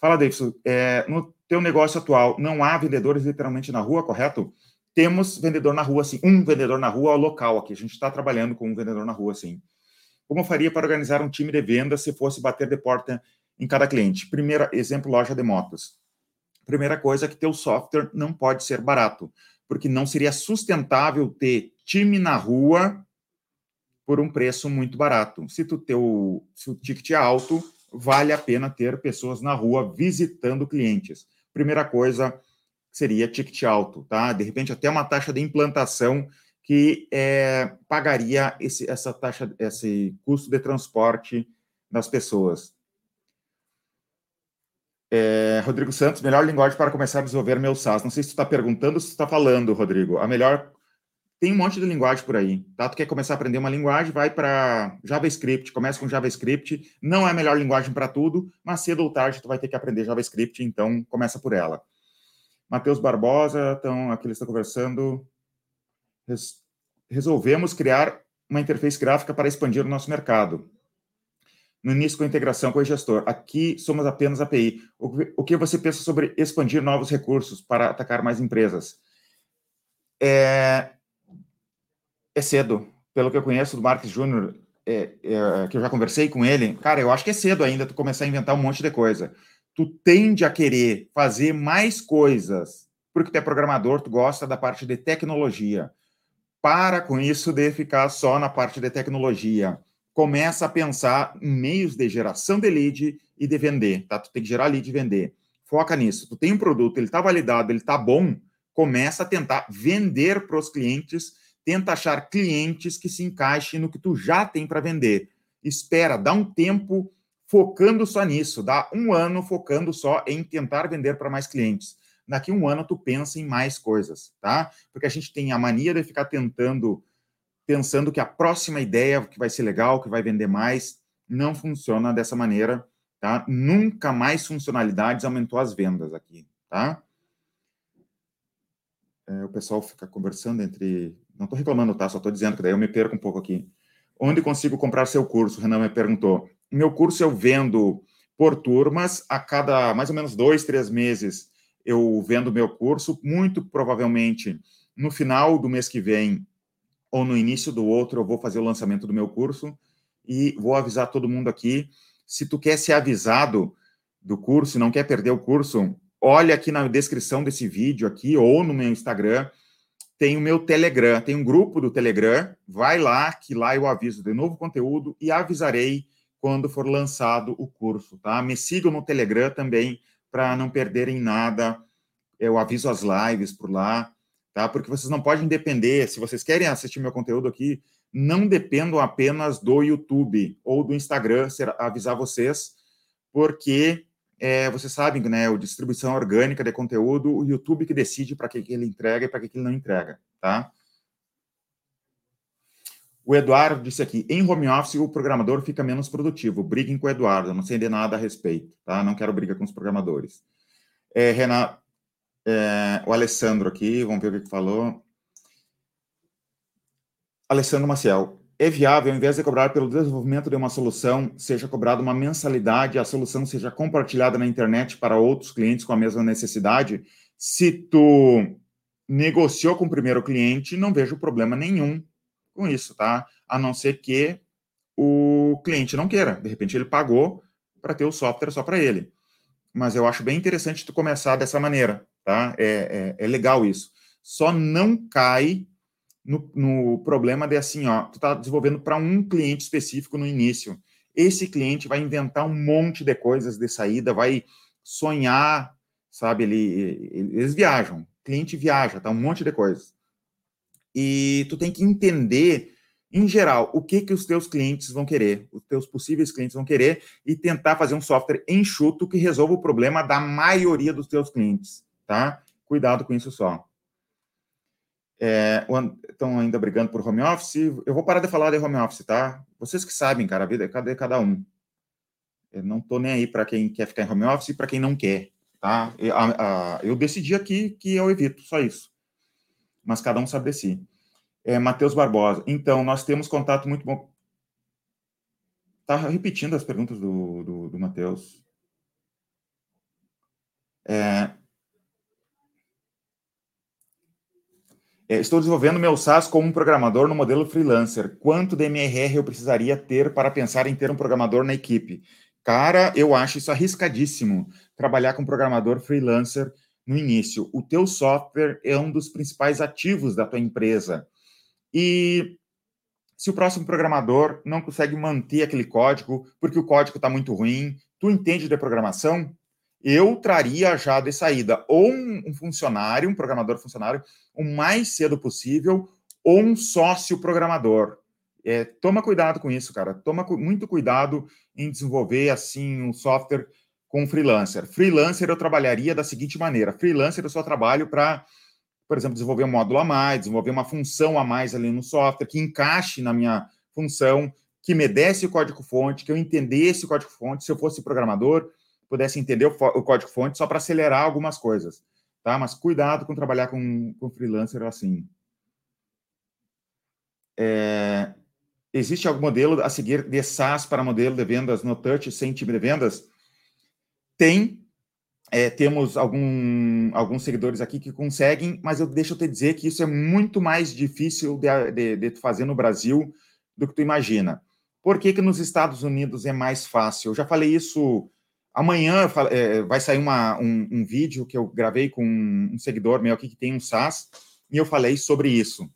Fala, Davidson, é, no teu negócio atual, não há vendedores literalmente na rua, correto? Temos vendedor na rua, sim. Um vendedor na rua local aqui. A gente está trabalhando com um vendedor na rua, sim. Como eu faria para organizar um time de venda se fosse bater de porta em cada cliente? Primeiro exemplo, loja de motos. Primeira coisa é que teu software não pode ser barato, porque não seria sustentável ter time na rua por um preço muito barato. Se, tu teu, se o ticket é alto, vale a pena ter pessoas na rua visitando clientes. Primeira coisa seria ticket alto, tá? De repente, até uma taxa de implantação que é, pagaria esse, essa taxa, esse custo de transporte das pessoas. É, Rodrigo Santos, melhor linguagem para começar a desenvolver meu SaaS. Não sei se tu está perguntando ou se está falando, Rodrigo. A melhor. Tem um monte de linguagem por aí, tá? Tu quer começar a aprender uma linguagem, vai para JavaScript, começa com JavaScript. Não é a melhor linguagem para tudo, mas cedo ou tarde tu vai ter que aprender JavaScript, então começa por ela. Matheus Barbosa, então aqui eles estão conversando. Res... Resolvemos criar uma interface gráfica para expandir o nosso mercado no início com a integração com o gestor. Aqui somos apenas API. O que você pensa sobre expandir novos recursos para atacar mais empresas? É, é cedo. Pelo que eu conheço do Marcos Júnior, é, é, que eu já conversei com ele, cara, eu acho que é cedo ainda tu começar a inventar um monte de coisa. Tu tende a querer fazer mais coisas, porque tu é programador, tu gosta da parte de tecnologia. Para com isso de ficar só na parte de tecnologia começa a pensar em meios de geração de lead e de vender, tá? Tu tem que gerar lead e vender. Foca nisso. Tu tem um produto, ele está validado, ele está bom, começa a tentar vender para os clientes, tenta achar clientes que se encaixem no que tu já tem para vender. Espera, dá um tempo focando só nisso, dá um ano focando só em tentar vender para mais clientes. Daqui um ano tu pensa em mais coisas, tá? Porque a gente tem a mania de ficar tentando pensando que a próxima ideia que vai ser legal, que vai vender mais, não funciona dessa maneira, tá? Nunca mais funcionalidades aumentou as vendas aqui, tá? É, o pessoal fica conversando entre... Não estou reclamando, tá? Só estou dizendo que daí eu me perco um pouco aqui. Onde consigo comprar seu curso? O Renan me perguntou. Meu curso eu vendo por turmas, a cada mais ou menos dois, três meses eu vendo meu curso, muito provavelmente no final do mês que vem ou no início do outro eu vou fazer o lançamento do meu curso e vou avisar todo mundo aqui. Se tu quer ser avisado do curso não quer perder o curso, olha aqui na descrição desse vídeo aqui ou no meu Instagram, tem o meu Telegram, tem um grupo do Telegram, vai lá que lá eu aviso de novo conteúdo e avisarei quando for lançado o curso, tá? Me sigam no Telegram também para não perderem nada. Eu aviso as lives por lá tá? Porque vocês não podem depender, se vocês querem assistir meu conteúdo aqui, não dependam apenas do YouTube ou do Instagram avisar vocês, porque é, vocês sabem, né, o distribuição orgânica de conteúdo, o YouTube que decide para que, que ele entrega e para que, que ele não entrega, tá? O Eduardo disse aqui, em home office o programador fica menos produtivo. Briguem com o Eduardo, não sei de nada a respeito, tá? Não quero briga com os programadores. É, Renato, é, o Alessandro aqui, vamos ver o que falou. Alessandro Maciel. É viável, ao invés de cobrar pelo desenvolvimento de uma solução, seja cobrada uma mensalidade e a solução seja compartilhada na internet para outros clientes com a mesma necessidade? Se tu negociou com o primeiro cliente, não vejo problema nenhum com isso, tá? A não ser que o cliente não queira. De repente ele pagou para ter o software só para ele. Mas eu acho bem interessante tu começar dessa maneira tá? É, é, é legal isso. Só não cai no, no problema de assim, ó, tu está desenvolvendo para um cliente específico no início. Esse cliente vai inventar um monte de coisas de saída, vai sonhar, sabe? Ele, eles viajam, cliente viaja, tá? Um monte de coisas. E tu tem que entender, em geral, o que que os teus clientes vão querer, os teus possíveis clientes vão querer, e tentar fazer um software enxuto que resolva o problema da maioria dos teus clientes tá? Cuidado com isso só. É, estão ainda brigando por home office. Eu vou parar de falar de home office, tá? Vocês que sabem, cara, a vida é cada, cada um. Eu não tô nem aí para quem quer ficar em home office e para quem não quer, tá? Eu, a, a, eu decidi aqui que eu evito, só isso. Mas cada um sabe de si. É, Matheus Barbosa. Então, nós temos contato muito bom. tá repetindo as perguntas do, do, do Matheus. É, estou desenvolvendo meu SaaS como um programador no modelo freelancer. Quanto de MRR eu precisaria ter para pensar em ter um programador na equipe? Cara, eu acho isso arriscadíssimo, trabalhar com programador freelancer no início. O teu software é um dos principais ativos da tua empresa. E se o próximo programador não consegue manter aquele código porque o código está muito ruim, tu entende de programação? Eu traria já de saída ou um, funcionário, um programador funcionário, o mais cedo possível, ou um sócio programador. É, toma cuidado com isso, cara. Toma muito cuidado em desenvolver assim um software com freelancer. Freelancer eu trabalharia da seguinte maneira: freelancer eu só trabalho para, por exemplo, desenvolver um módulo a mais, desenvolver uma função a mais ali no software que encaixe na minha função, que me desse o código-fonte, que eu entendesse o código-fonte. Se eu fosse programador, pudesse entender o, o código-fonte só para acelerar algumas coisas, tá? Mas cuidado com trabalhar com, com freelancer assim. É, Existe algum modelo a seguir de SaaS para modelo de vendas no touch sem time de vendas? Tem. É, temos algum, alguns seguidores aqui que conseguem, mas eu deixa eu te dizer que isso é muito mais difícil de, de, de fazer no Brasil do que tu imagina. Por que, que nos Estados Unidos é mais fácil? Eu já falei isso amanhã, é, vai sair uma, um, um, vídeo que eu gravei com um seguidor meu aqui que tem um SaaS, e eu falei sobre isso,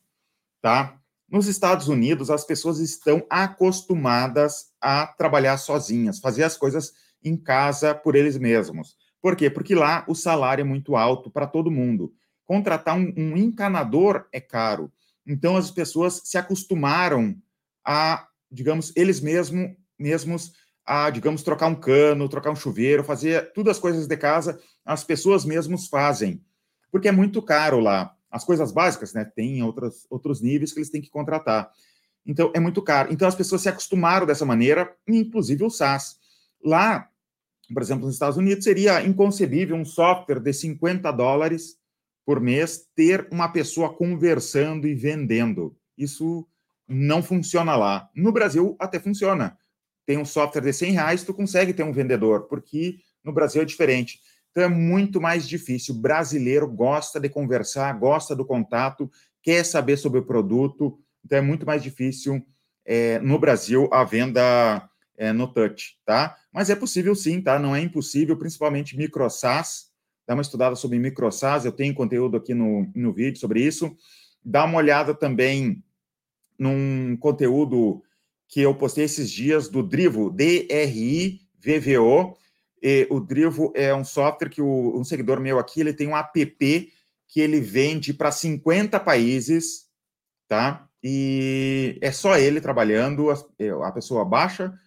tá? Nos Estados Unidos, as pessoas estão acostumadas a trabalhar sozinhas, fazer as coisas em casa por eles mesmos. Por quê? Porque lá o salário é muito alto para todo mundo. Contratar um, um encanador é caro. Então as pessoas se acostumaram a, digamos, eles mesmo, mesmos a, digamos, trocar um cano, trocar um chuveiro, fazer todas as coisas de casa, as pessoas mesmos fazem. Porque é muito caro lá as coisas básicas, né? Tem outros, outros níveis que eles têm que contratar. Então, é muito caro. Então, as pessoas se acostumaram dessa maneira, inclusive o SaaS. Lá, por exemplo, nos Estados Unidos, seria inconcebível um software de 50 dólares por mês ter uma pessoa conversando e vendendo. Isso não funciona lá. No Brasil, até funciona. Tem um software de 100 reais, tu consegue ter um vendedor, porque no Brasil é diferente. Então é muito mais difícil. O brasileiro gosta de conversar, gosta do contato, quer saber sobre o produto. Então é muito mais difícil é, no Brasil a venda é, no touch, tá? Mas é possível sim, tá? Não é impossível, principalmente microsas. Dá uma estudada sobre microsas, eu tenho conteúdo aqui no, no vídeo sobre isso. Dá uma olhada também num conteúdo que eu postei esses dias do Drivo, D-R-I-V-V-O, o Drivo é um software que o, um seguidor meu aqui ele tem um app que ele vende para 50 países, tá? E é só ele trabalhando, a, é, a pessoa baixa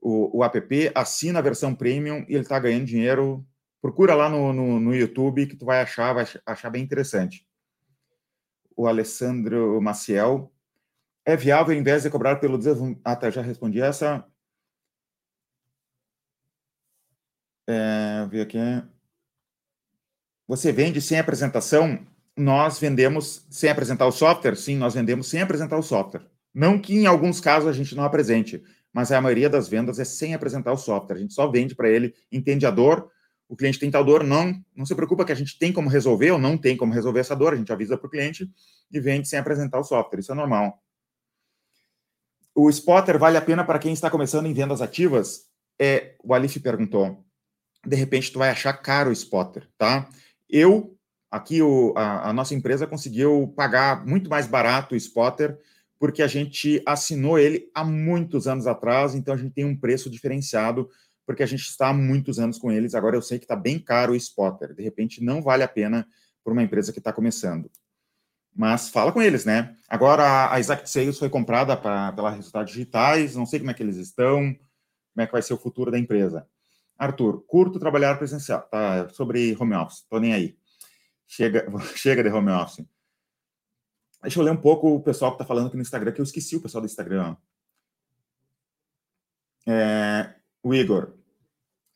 o, o, app, assina a versão premium e ele está ganhando dinheiro. Procura lá no, no, no, YouTube que tu vai achar, vai achar bem interessante. O Alessandro Maciel. É viável, em vez de cobrar pelo desenvolvimento... Já respondi essa. É, ver aqui. Você vende sem apresentação? Nós vendemos sem apresentar o software? Sim, nós vendemos sem apresentar o software. Não que em alguns casos a gente não apresente, mas a maioria das vendas é sem apresentar o software. A gente só vende para ele, entende a dor, o cliente tem tal dor, não, não se preocupa que a gente tem como resolver ou não tem como resolver essa dor, a gente avisa para o cliente e vende sem apresentar o software, isso é normal. O spotter vale a pena para quem está começando em vendas ativas? É, o Alif perguntou de repente tu vai achar caro o spotter, tá? Eu, aqui, o, a, a, nossa empresa conseguiu pagar muito mais barato o spotter, porque a gente assinou ele há muitos anos atrás, então a gente tem um preço diferenciado, porque a gente está há muitos anos com eles. Agora eu sei que está bem caro o spotter, de repente não vale a pena para uma empresa que está começando. Mas fala com eles, né? Agora a Exact Sales foi comprada pra, pela Resultados Digitais, não sei como é que eles estão, como é que vai ser o futuro da empresa. Arthur, curto trabalhar presencial. Tá, sobre home office, tô nem aí. Chega, chega de home office. Deixa eu ler um pouco o pessoal que está falando aqui no Instagram, que eu esqueci o pessoal do Instagram. É, o Igor.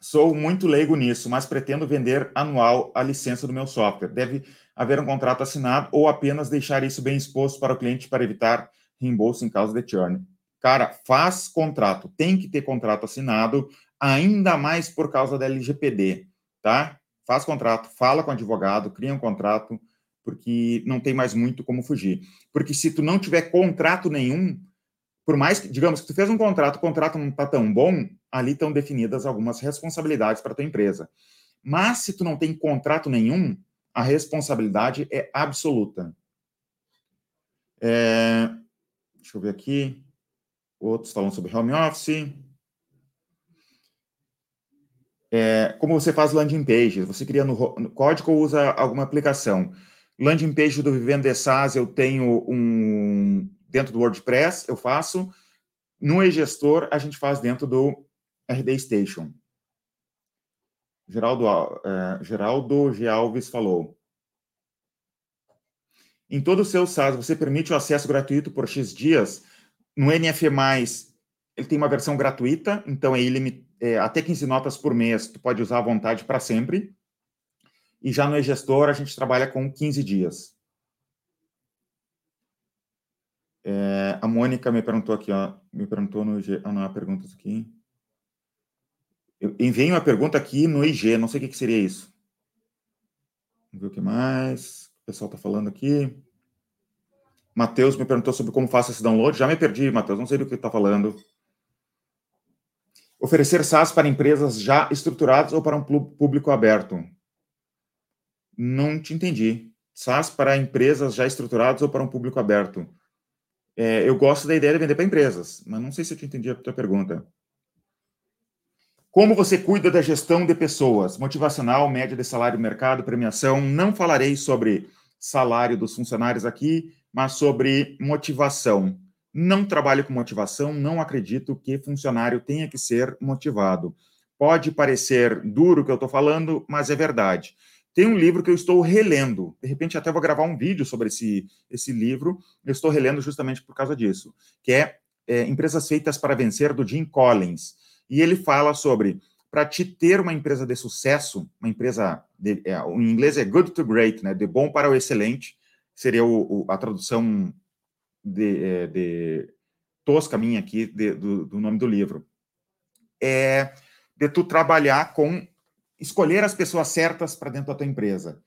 Sou muito leigo nisso, mas pretendo vender anual a licença do meu software. Deve haver um contrato assinado ou apenas deixar isso bem exposto para o cliente para evitar reembolso em caso de churn. Cara, faz contrato, tem que ter contrato assinado, ainda mais por causa da LGPD, tá? Faz contrato, fala com o advogado, cria um contrato, porque não tem mais muito como fugir. Porque se tu não tiver contrato nenhum, por mais que, digamos, que tu fez um contrato, o contrato não está tão bom, ali estão definidas algumas responsabilidades para tua empresa. Mas se tu não tem contrato nenhum, a responsabilidade é absoluta. É, deixa eu ver aqui. Outros falam sobre home office. É, como você faz landing pages? Você cria no, no, código ou usa alguma aplicação? Landing page do Vivendo SaaS eu tenho um dentro do WordPress, eu faço. No e-gestor, a gente faz dentro do RD Station. Geraldo, é, Geraldo G. Alves falou. Em todo o seu SaaS, você permite o acesso gratuito por X dias. No NF+, ele tem uma versão gratuita, então é, ilimit... é até 15 notas por mês, tu pode usar à vontade para sempre. E já no e-gestor, a gente trabalha com 15 dias. É, a Mônica me perguntou aqui, ó, me perguntou no IG, ah, não, há perguntas aqui. Eu enviei uma pergunta aqui no IG, não sei o que, que seria isso. Vamos ver o que mais. O pessoal está falando aqui. Matheus me perguntou sobre como faço esse download. Já me perdi, Matheus, não sei do que está falando. Oferecer SaaS para empresas já estruturadas ou para um público aberto? Não te entendi. SaaS para empresas já estruturadas ou para um público aberto? É, eu gosto da ideia de vender para empresas, mas não sei se eu te entendi a tua pergunta. Como você cuida da gestão de pessoas? Motivacional, média de salário, mercado, premiação. Não falarei sobre salário dos funcionários aqui, mas sobre motivação. Não trabalho com motivação, não acredito que funcionário tenha que ser motivado. Pode parecer duro o que eu estou falando, mas é verdade. Tem um livro que eu estou relendo. De repente, até vou gravar um vídeo sobre esse, esse livro. Eu estou relendo justamente por causa disso, que é, é Empresas Feitas para Vencer, do Jim Collins e ele fala sobre para te ter uma empresa de sucesso, uma empresa, de, é, em inglês é good to great, né, de bom para o excelente, seria o, o, a tradução de, é, de, tosca minha aqui de, do, do nome do livro. É de tu trabalhar com escolher as pessoas certas para dentro da tua empresa.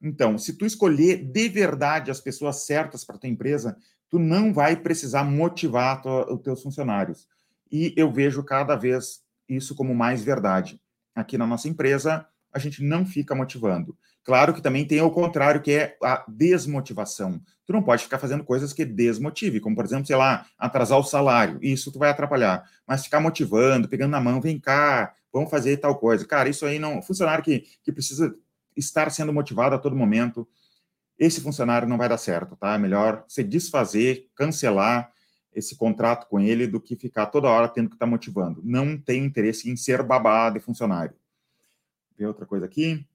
Então, se tu escolher de verdade as pessoas certas para tua empresa, tu não vai precisar motivar tua, os teus funcionários e eu vejo cada vez isso como mais verdade. Aqui na nossa empresa, a gente não fica motivando. Claro que também tem o contrário, que é a desmotivação. Tu não pode ficar fazendo coisas que desmotive, como, por exemplo, sei lá, atrasar o salário. Isso tu vai atrapalhar. Mas ficar motivando, pegando na mão, vem cá, vamos fazer tal coisa. Cara, isso aí não... Funcionário que, que precisa estar sendo motivado a todo momento, esse funcionário não vai dar certo, tá? É melhor se desfazer, cancelar, esse contrato com ele do que ficar toda hora tendo que estar tá motivando. Não tem interesse em ser babá de funcionário. Vê outra coisa aqui.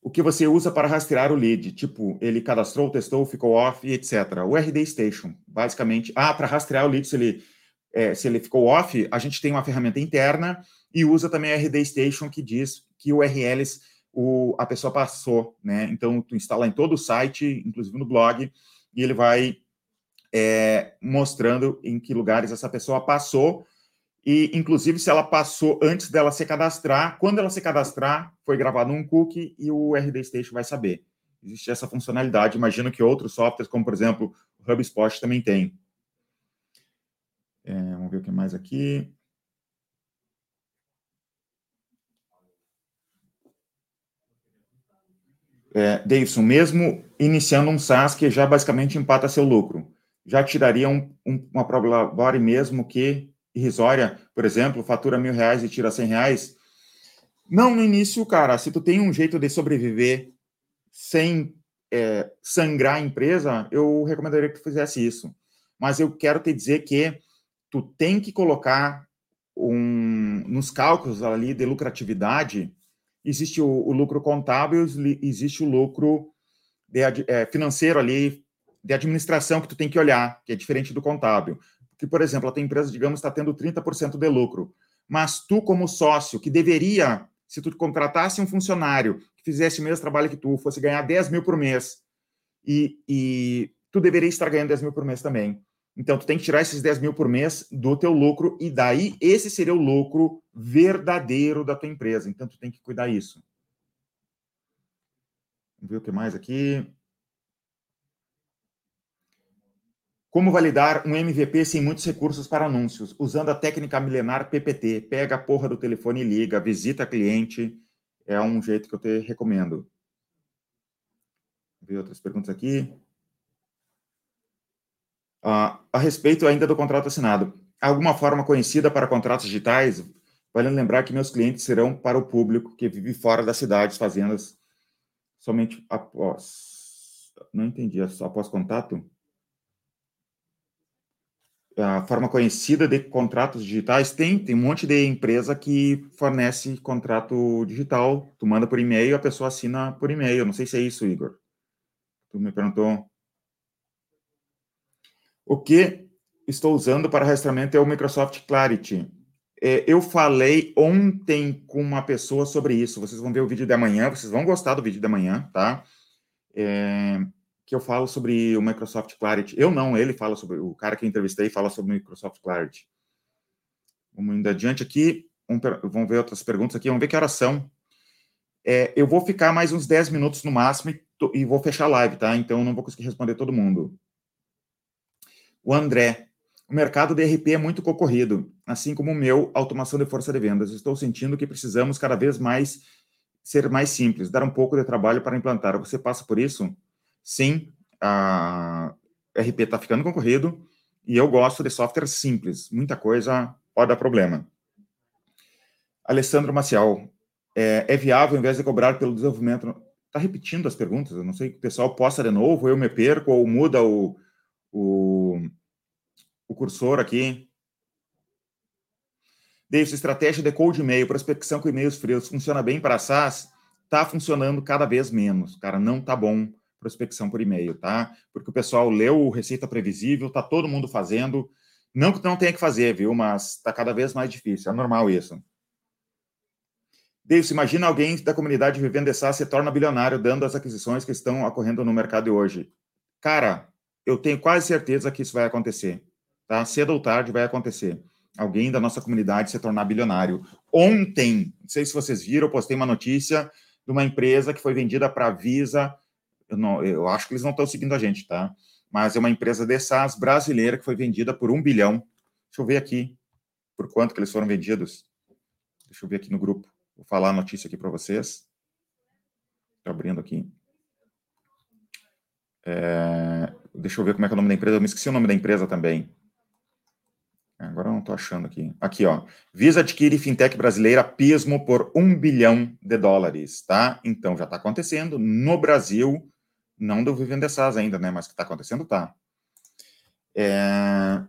O que você usa para rastrear o lead? Tipo, ele cadastrou, testou, ficou off, etc. O RD Station, basicamente. Ah, para rastrear o lead, se ele, é, se ele ficou off, a gente tem uma ferramenta interna e usa também a RD Station que diz que URLs o, a pessoa passou, né? Então, tu instala em todo o site, inclusive no blog, e ele vai é, mostrando em que lugares essa pessoa passou e, inclusive, se ela passou antes dela se cadastrar, quando ela se cadastrar, foi gravado um cookie e o RD Station vai saber. Existe essa funcionalidade. Imagino que outros softwares, como por exemplo o HubSpot, também tem. É, vamos ver o que mais aqui. É, Davidson, mesmo iniciando um SaaS que já basicamente empata seu lucro, já tiraria um, um, uma probabilidade mesmo que irrisória, por exemplo, fatura mil reais e tira cem reais? Não, no início, cara, se tu tem um jeito de sobreviver sem é, sangrar a empresa, eu recomendaria que tu fizesse isso. Mas eu quero te dizer que tu tem que colocar um, nos cálculos ali de lucratividade, existe o, o lucro contábil, existe o lucro de, é, financeiro ali de administração que tu tem que olhar, que é diferente do contábil. Que, por exemplo, a tua empresa, digamos, está tendo 30% de lucro, mas tu, como sócio, que deveria, se tu contratasse um funcionário que fizesse o mesmo trabalho que tu, fosse ganhar 10 mil por mês, e, e tu deveria estar ganhando 10 mil por mês também. Então, tu tem que tirar esses 10 mil por mês do teu lucro, e daí esse seria o lucro verdadeiro da tua empresa. Então, tu tem que cuidar isso. Vamos ver o que mais aqui. Como validar um MVP sem muitos recursos para anúncios? Usando a técnica milenar PPT. Pega a porra do telefone e liga, visita cliente. É um jeito que eu te recomendo. Vou ver outras perguntas aqui. Uh, a respeito ainda do contrato assinado, alguma forma conhecida para contratos digitais? Vale lembrar que meus clientes serão para o público que vive fora das cidades, fazendas, somente após. Não entendi, é após contato? A forma conhecida de contratos digitais tem, tem um monte de empresa que fornece contrato digital. Tu manda por e-mail, a pessoa assina por e-mail. Não sei se é isso, Igor. Tu me perguntou. O que estou usando para rastreamento é o Microsoft Clarity. É, eu falei ontem com uma pessoa sobre isso. Vocês vão ver o vídeo de amanhã, vocês vão gostar do vídeo de amanhã, tá? É, que eu falo sobre o Microsoft Clarity. Eu não, ele fala sobre, o cara que entrevistei fala sobre o Microsoft Clarity. Vamos indo adiante aqui, vamos ver outras perguntas aqui, vamos ver que horas são. É, eu vou ficar mais uns 10 minutos no máximo e, e vou fechar a live, tá? Então eu não vou conseguir responder todo mundo. O André, o mercado de RP é muito concorrido, assim como o meu, automação de força de vendas. Estou sentindo que precisamos cada vez mais ser mais simples, dar um pouco de trabalho para implantar. Você passa por isso? Sim, a RP está ficando concorrido e eu gosto de software simples. Muita coisa pode dar problema. Alessandro Maciel, é, é viável, em vez de cobrar pelo desenvolvimento... Está repetindo as perguntas, eu não sei, o pessoal posta de novo, eu me perco, ou muda o, o, o cursor aqui. Deixa estratégia de cold e-mail, prospecção com e-mails frios, funciona bem para SaaS? Está funcionando cada vez menos, cara, não tá bom prospecção por e-mail, tá? Porque o pessoal leu o Receita Previsível, tá todo mundo fazendo, não que não tenha que fazer, viu, mas está cada vez mais difícil, é normal isso. Deus, imagina alguém da comunidade vivendo de SaaS se torna bilionário dando as aquisições que estão ocorrendo no mercado hoje. Cara, eu tenho quase certeza que isso vai acontecer. Tá? Cedo ou tarde vai acontecer. Alguém da nossa comunidade se tornar bilionário. Ontem, não sei se vocês viram, eu postei uma notícia de uma empresa que foi vendida para a Visa. Eu, não, eu acho que eles não estão seguindo a gente, tá? Mas é uma empresa de SaaS brasileira que foi vendida por um bilhão. Deixa eu ver aqui por quanto que eles foram vendidos. Deixa eu ver aqui no grupo. Vou falar a notícia aqui para vocês. Estou abrindo aqui. É, deixa eu ver como é que é o nome da empresa. Eu me esqueci o nome da empresa também. Agora eu não estou achando aqui. Aqui, ó. Visa adquire fintech brasileira Pismo por um bilhão de dólares, tá? Então já está acontecendo no Brasil, não do Vivendo SaaS ainda, né? Mas que está acontecendo, tá. É...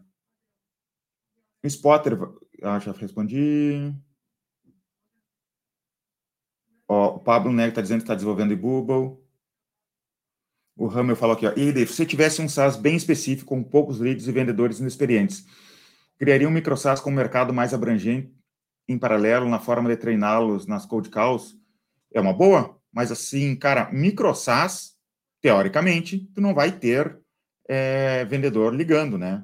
Spotter, ah, já respondi. Ó, o Pablo Neg está dizendo que está desenvolvendo Google. O Hammer falou aqui, ó, e se tivesse um SaaS bem específico, com poucos leads e vendedores inexperientes, criaria um micro SaaS com um mercado mais abrangente em paralelo na forma de treiná-los nas cold calls? É uma boa, mas assim, cara, micro SaaS, teoricamente, tu não vai ter é, vendedor ligando, né?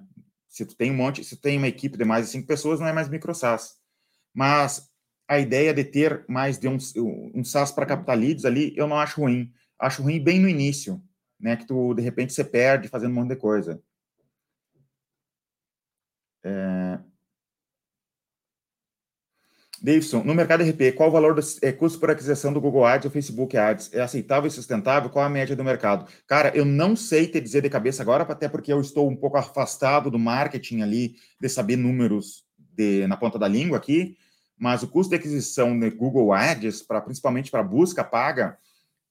Se tu tem um monte, se tu tem uma equipe de mais de cinco pessoas, não é mais micro SaaS. Mas a ideia de ter mais de um, um SaaS para captar leads ali, eu não acho ruim. Acho ruim bem no início né, que tu, de repente, você perde fazendo um monte de coisa. É... Davidson, no mercado RP, qual o valor do é, custo por aquisição do Google Ads ou Facebook Ads? É aceitável e sustentável? Qual a média do mercado? Cara, eu não sei te dizer de cabeça agora, até porque eu estou um pouco afastado do marketing ali, de saber números de, na ponta da língua aqui, mas o custo de aquisição de Google Ads, pra, principalmente para busca paga,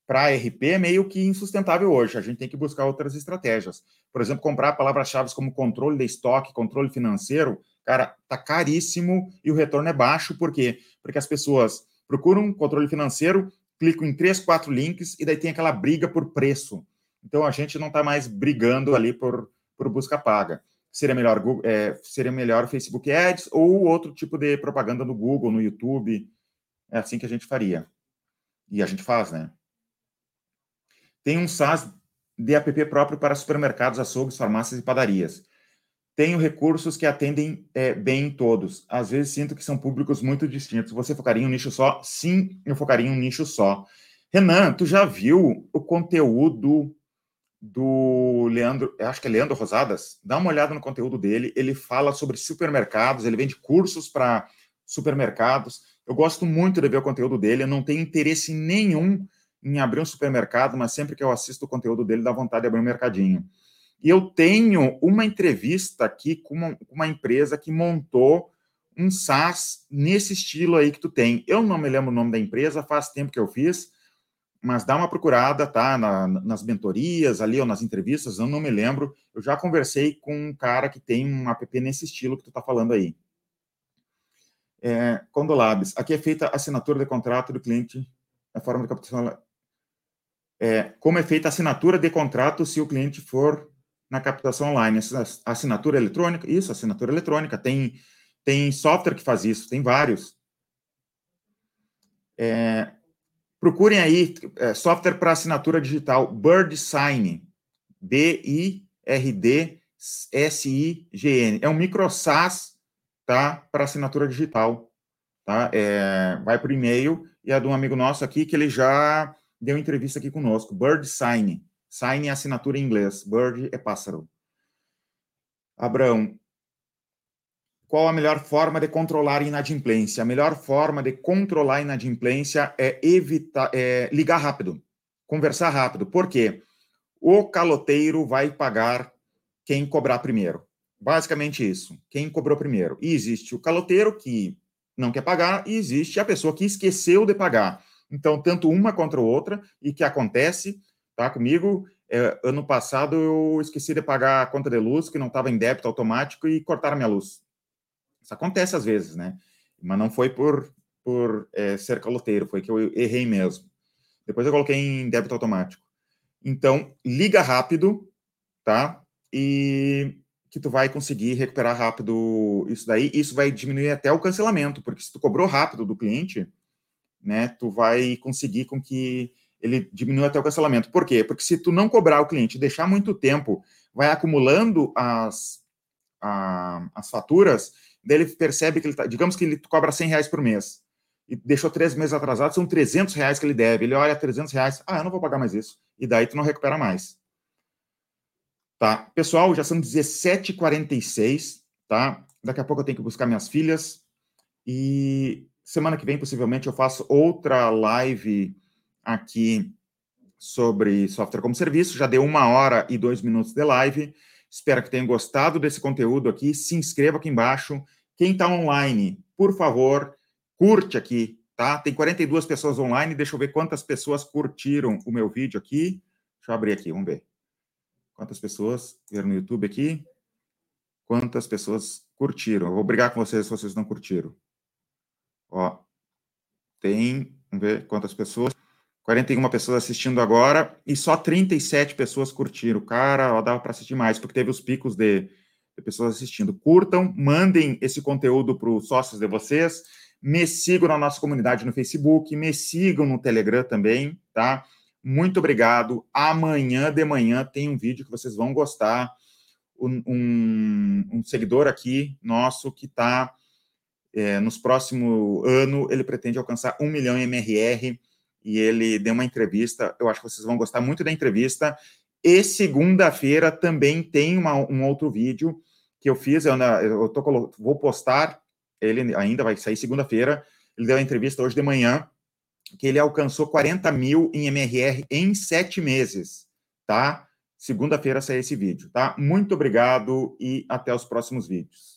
para RP é meio que insustentável hoje. A gente tem que buscar outras estratégias. Por exemplo, comprar palavras-chave como controle de estoque, controle financeiro, cara, tá caríssimo e o retorno é baixo. Por quê? Porque as pessoas procuram controle financeiro, clicam em três, quatro links e daí tem aquela briga por preço. Então a gente não está mais brigando ali por, por busca paga. Seria melhor, é, seria melhor Facebook Ads ou outro tipo de propaganda no Google, no YouTube. É assim que a gente faria. E a gente faz, né? Tem um SaaS de app próprio para supermercados, açougues, farmácias e padarias. tenho recursos que atendem é, bem todos. Às vezes sinto que são públicos muito distintos. Você focaria em um nicho só? Sim, eu focaria em um nicho só. Renan, tu já viu o conteúdo do Leandro, acho que é Leandro Rosadas? Dá uma olhada no conteúdo dele. Ele fala sobre supermercados, ele vende cursos para supermercados. Eu gosto muito de ver o conteúdo dele. Eu não tenho interesse nenhum em abrir um supermercado, mas sempre que eu assisto o conteúdo dele, dá vontade de abrir um mercadinho. E eu tenho uma entrevista aqui com uma, uma, empresa que montou um SaaS nesse estilo aí que tu tem. Eu não me lembro o nome da empresa, faz tempo que eu fiz, mas dá uma procurada, tá? Na, nas mentorias ali ou nas entrevistas, eu não me lembro. Eu já conversei com um cara que tem um app nesse estilo que tu tá falando aí. É, Condolabs, aqui é feita a assinatura de contrato do cliente, a forma de captação. É, como é feita a assinatura de contrato se o cliente for na captação online. Assinatura eletrônica, isso, assinatura eletrônica. Tem, tem software que faz isso, tem vários. É, procurem aí é, software para assinatura digital, Bird Sign, B-I-R-D-S-I-G-N. É um micro SaaS tá, para assinatura digital. Tá? É, vai por e-mail e é de um amigo nosso aqui que ele já deu entrevista aqui conosco, Bird Sign. Sign é assinatura em inglês. Bird é pássaro. Abraão, qual a melhor forma de controlar a inadimplência? A melhor forma de controlar a inadimplência é evitar, é ligar rápido, conversar rápido. Por quê? O caloteiro vai pagar quem cobrar primeiro. Basicamente isso. Quem cobrou primeiro. E existe o caloteiro que não quer pagar e existe a pessoa que esqueceu de pagar. Então, tanto uma contra a outra, e que acontece tá? Comigo, é, ano passado eu esqueci de pagar a conta de luz, que não estava em débito automático, e cortaram minha luz. Isso acontece às vezes, né? Mas não foi por, por é, ser caloteiro, foi que eu errei mesmo. Depois eu coloquei em débito automático. Então, liga rápido, tá? E que tu vai conseguir recuperar rápido isso daí. Isso vai diminuir até o cancelamento, porque se tu cobrou rápido do cliente, né, tu vai conseguir com que ele diminui até o cancelamento. Por quê? Porque se tu não cobrar o cliente, deixar muito tempo, vai acumulando as, a, as faturas, daí ele percebe que ele tá, digamos que ele cobra 100 reais por mês, e deixou três meses atrasado, são 300 reais que ele deve. Ele olha 300 reais, ah, eu não vou pagar mais isso. E daí tu não recupera mais. Tá? Pessoal, já são 17h46, tá? Daqui a pouco eu tenho que buscar minhas filhas. E semana que vem, possivelmente, eu faço outra live aqui sobre software como serviço. Já deu uma hora e dois minutos de live. Espero que tenham gostado desse conteúdo aqui. Se inscreva aqui embaixo. Quem está online, por favor, curte aqui, tá? Tem 42 pessoas online. Deixa eu ver quantas pessoas curtiram o meu vídeo aqui. Deixa eu abrir aqui, vamos ver. Quantas pessoas viram no YouTube aqui? Quantas pessoas curtiram? Eu vou brigar com vocês se vocês não curtiram. Ó, tem, vamos ver quantas pessoas. 41 pessoas assistindo agora e só 37 pessoas curtiram. Cara, ó, dava para assistir mais, porque teve os picos de, de pessoas assistindo. Curtam, mandem esse conteúdo para os sócios de vocês, me sigam na nossa comunidade no Facebook, me sigam no Telegram também, tá? Muito obrigado. Amanhã de manhã tem um vídeo que vocês vão gostar. Um, um, um seguidor aqui nosso que está é, nos próximos ano ele pretende alcançar um milhão em MRR e ele deu uma entrevista. Eu acho que vocês vão gostar muito da entrevista. E segunda-feira também tem uma, um outro vídeo que eu fiz. Eu, eu tô, vou postar, ele ainda vai sair segunda-feira. Ele deu a entrevista hoje de manhã, que ele alcançou 40 mil em MRR em sete meses, tá? Segunda-feira sai esse vídeo, tá? Muito obrigado e até os próximos vídeos.